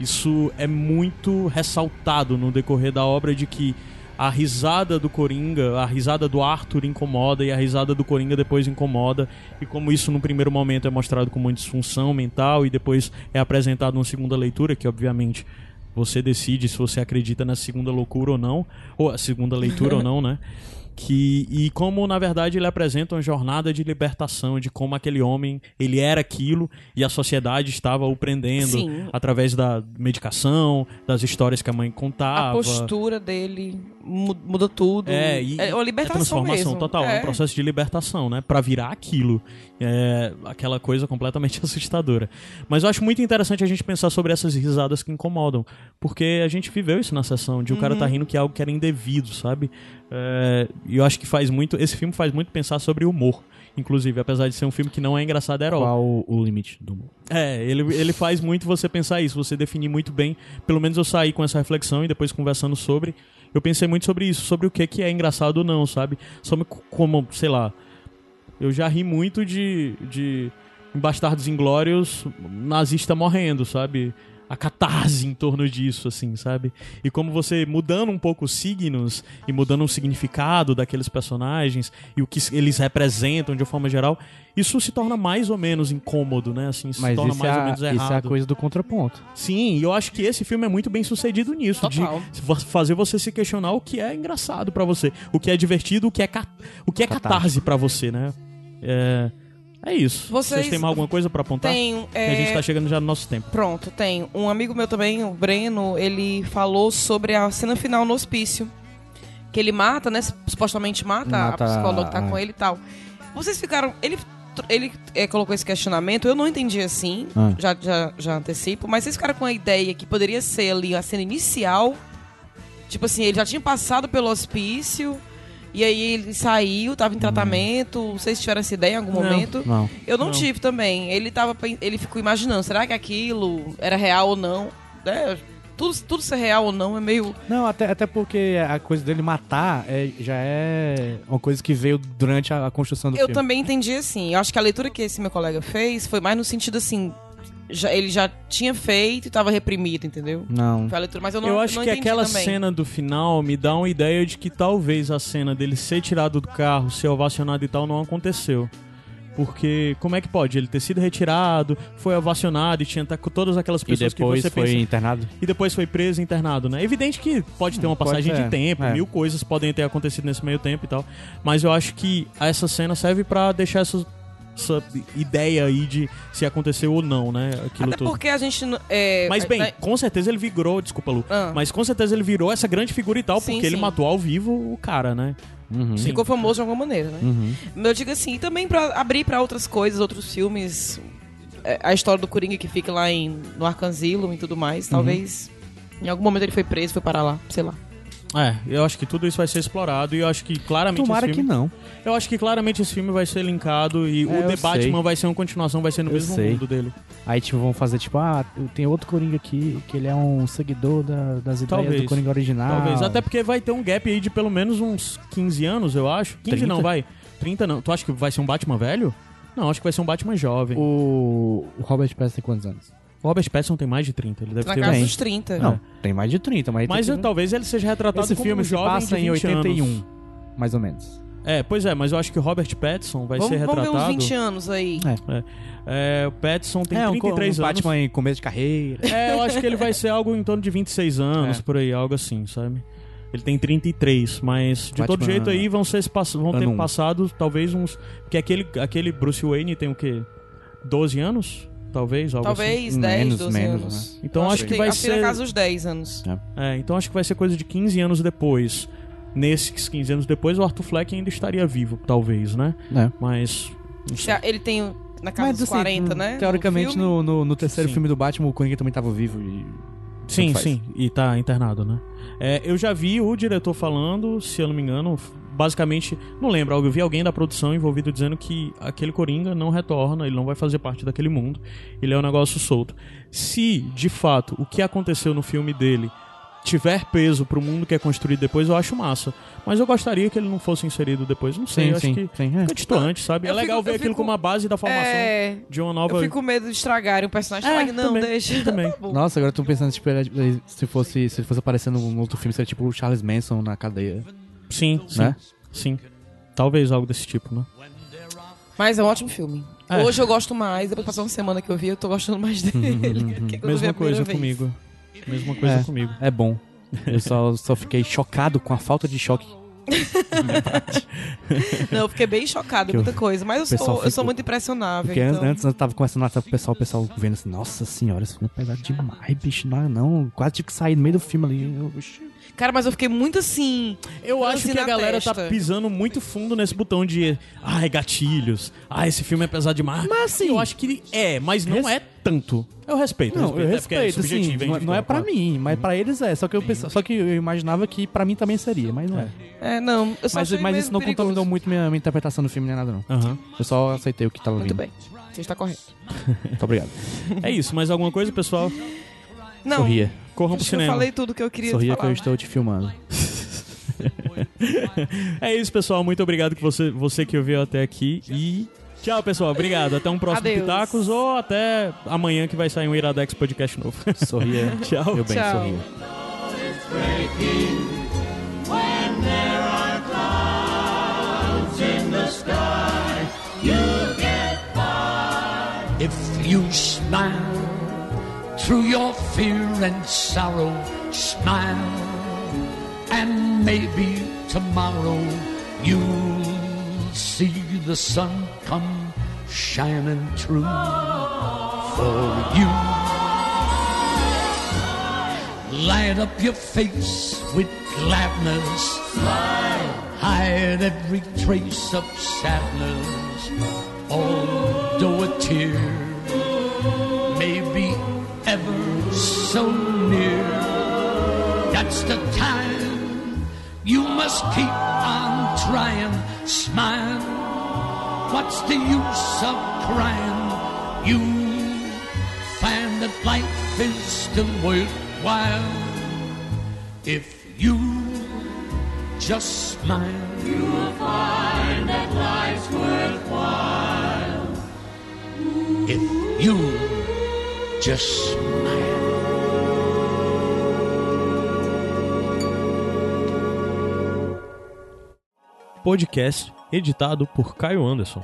Isso é muito ressaltado no decorrer da obra de que a risada do Coringa, a risada do Arthur incomoda e a risada do Coringa depois incomoda. E como isso no primeiro momento é mostrado como uma disfunção mental e depois é apresentado numa segunda leitura, que obviamente você decide se você acredita na segunda loucura ou não, ou a segunda leitura ou não, né? que e como na verdade ele apresenta uma jornada de libertação de como aquele homem ele era aquilo e a sociedade estava o prendendo Sim. através da medicação das histórias que a mãe contava A postura dele mu- muda tudo. é, e é uma libertação transformação mesmo. total, é. É. um processo de libertação, né? Pra virar aquilo. É aquela coisa completamente assustadora. Mas eu acho muito interessante a gente pensar sobre essas risadas que incomodam. Porque a gente viveu isso na sessão, de o cara tá Uhum. rindo que é algo que era indevido, sabe? É, E eu acho que faz muito. Esse filme faz muito pensar sobre humor. Inclusive, apesar de ser um filme que não é engraçado, é herói. Qual o, o limite do humor? É, ele, ele faz muito você pensar isso, você definir muito bem. Pelo menos eu saí com essa reflexão e depois conversando sobre. Eu pensei muito sobre isso, sobre o que, que é engraçado ou não, sabe? Sobre co- como, sei lá. Eu já ri muito de. de Bastardos Inglórios, nazista morrendo, sabe? A catarse em torno disso, assim, sabe? E como você mudando um pouco os signos e mudando o significado daqueles personagens e o que eles representam de uma forma geral, isso se torna mais ou menos incômodo, né? Assim, se Mas torna isso é, mais ou a, menos isso é a errado. coisa do contraponto. Sim, e eu acho que esse filme é muito bem sucedido nisso, Total. de fa- fazer você se questionar o que é engraçado pra você, o que é divertido, o que é, ca- o que é Catarse. catarse pra você, né? É, é isso. Vocês têm mais alguma coisa pra apontar? Tem. Que a gente é, tá chegando já no nosso tempo. Pronto, tem. Um amigo meu também, o Breno, ele falou sobre a cena final no hospício. Que ele mata, né? Supostamente mata, Mata a psicóloga que tá a- com ele e tal. Vocês ficaram. Ele, ele é, colocou esse questionamento, eu não entendi assim, Ah. já, já, já antecipo, mas vocês ficaram com a ideia que poderia ser ali a cena inicial. Tipo assim, ele já tinha passado pelo hospício. E aí ele saiu, tava em tratamento. Vocês tiveram essa ideia em algum Não. momento? Não. Eu não, Não. tive também. Ele tava, ele ficou imaginando, será que aquilo era real ou não? É, tudo, tudo ser real ou não é meio. Não, até, até porque a coisa dele matar é, já é uma coisa que veio durante a, a construção do Eu filme. também entendi assim. Eu acho que a leitura que esse meu colega fez foi mais no sentido assim. Já- ele já tinha feito e tava reprimido, entendeu? Não. Foi a leitura, mas eu não eu acho não que aquela também. cena do final me dá uma ideia de que talvez a cena dele ser tirado do carro, ser ovacionado e tal, não aconteceu. Porque como é que pode? Ele ter sido retirado, foi ovacionado e tinha tá com todas aquelas E pessoas depois que você foi pensa. internado. E depois foi preso e internado, né? É evidente que pode ter uma passagem de tempo, é. mil coisas podem ter acontecido nesse meio tempo e tal. Mas eu acho que essa cena serve pra deixar essa, essa ideia aí de se aconteceu ou não, né? Aquilo Até tudo. porque a gente. É, Mas bem, né, com certeza ele virou, desculpa Lu, Ah. mas com certeza ele virou essa grande figura e tal, Sim, porque ele sim. matou ao vivo o cara, né? Uhum. Ficou famoso de alguma maneira, né? Uhum. Eu digo assim, e também pra abrir pra outras coisas, outros filmes. é, A história do Coringa que fica lá em, no Arcanzilo e tudo mais. Uhum. Talvez em algum momento ele foi preso, foi parar lá, sei lá. É, eu acho que tudo isso vai ser explorado e eu acho que claramente Tomara esse que filme, não. eu acho que claramente esse filme vai ser linkado e É, o The sei. Batman vai ser uma continuação, vai ser no Eu mesmo sei. mundo dele. Aí, tipo, vão fazer, tipo, ah, tem outro Coringa aqui, que ele é um seguidor da- das ideias Talvez. do Coringa original. Talvez, até porque vai ter um gap aí de pelo menos uns 15 anos, eu acho. 15 não, 30? vai. 30 não. Tu acha que vai ser um Batman velho? Não, acho que vai ser um Batman jovem. O, O, o Robert Pattinson tem quantos anos? Robert Pattinson tem mais de 30, ele deve Na ter casa dos 30. Não, tem mais de 30, mas... Mas tem eu- talvez ele seja retratado Esse como filme um se jovem passa de em 20 81, anos. mais ou menos. É, pois é, mas eu acho que o Robert Pattinson vai vamos, ser vamos ver retratado. uns 20 anos aí. É, o Pattinson tem é, um, 33 um anos. Batman em começo de carreira. É, eu acho que ele vai ser algo em torno de 26 anos, É. por aí, algo assim, sabe? Ele tem 33, mas de todo Batman- jeito aí vão, ser, vão ter um. passado talvez uns. Porque aquele, aquele Bruce Wayne tem o quê? 12 anos? Talvez, algo assim. Talvez 10, Menos, 12 menos, anos. Então Eu acho que tem- vai acho ser- na casa dos 10 anos. É, então acho que vai ser coisa de 15 anos depois. Nesses 15 anos depois, o Arthur Fleck ainda estaria vivo, talvez, né? É. Mas. Ele tem na casa dos assim, 40, né? Teoricamente, no, no, no terceiro Sim. filme do Batman, o Coringa também tava vivo e... Sim, sim, e tá internado, né? É, eu já vi o diretor falando, se eu não me engano, basicamente, não lembro, eu vi alguém da produção envolvido dizendo que aquele Coringa não retorna, ele não vai fazer parte daquele mundo, ele é um negócio solto. Se, de fato, o que aconteceu no filme dele tiver peso pro mundo que é construído depois, eu acho massa. Mas eu gostaria que ele não fosse inserido depois, não sei, eu acho que sim. é. fica distante, sabe? É Eu legal fico- ver aquilo fico- como a base da formação É, de uma nova... eu fico com medo de estragarem o personagem. É, não, também, deixa. também. Tá. Nossa, agora eu tô pensando tipo, ele- se fosse se fosse aparecendo num outro filme, seria tipo o Charles Manson na cadeia, Sim, sim, né? sim. Talvez algo desse tipo, né? Mas é um ótimo filme. É. Hoje eu gosto mais, depois passou uma semana que eu vi, eu tô gostando mais dele. quando eu vi Mesma coisa vez. comigo. Mesma coisa É. comigo. É bom. Eu só, só fiquei chocado com a falta de choque Não, eu fiquei bem chocada, Que muita o coisa. Mas eu sou, eu ficou- sou muito impressionável. Porque então... antes, antes eu tava conversando lá com o pessoal, o pessoal vendo assim, nossa senhora, esse filme é pesado demais, bicho. Não, não. Quase tive que sair no meio do filme ali. Eu, bicho. Cara, mas eu fiquei muito assim. Eu acho lance que a galera tá testa. pisando muito fundo nesse botão de ai, gatilhos. Ah, esse filme é pesado demais. Mas, assim, eu acho que é, mas não res- é tanto. Eu respeito, Não, eu é é respeito, assim, subjetivo, não, hein, não é pra claro. mim, mas pra eles é. Só que, eu, só que eu imaginava que pra mim também seria, mas não é. É, não. Eu só Mas, mas isso não perigoso. contaminou muito minha, minha interpretação do filme nem nada, não. Aham. Eu só aceitei o que tava Muito vindo. bem. Você está correto. Muito obrigado. É isso, mais alguma coisa, pessoal? Não. Sorria. Corram pro que eu cinema. falei tudo que eu queria Sorria que falar. eu estou te filmando. É isso, pessoal. Muito obrigado que você, você que ouviu até aqui. E tchau, pessoal. Obrigado. Até um próximo Adeus. Pitacos ou até amanhã que vai sair um Iradex Podcast novo. Sorria. Tchau. Meu bem, Tchau. sorria. Smile through your fear and sorrow, smile, and maybe tomorrow you'll see the sun come shining through for you. Light up your face with gladness. Hide every trace of sadness. Although a tear so near, that's the time you must keep on trying. Smile. What's the use of crying? You find that life is still worthwhile if you just smile. You'll find that life's worthwhile if you just smile. Podcast editado por Caio Anderson.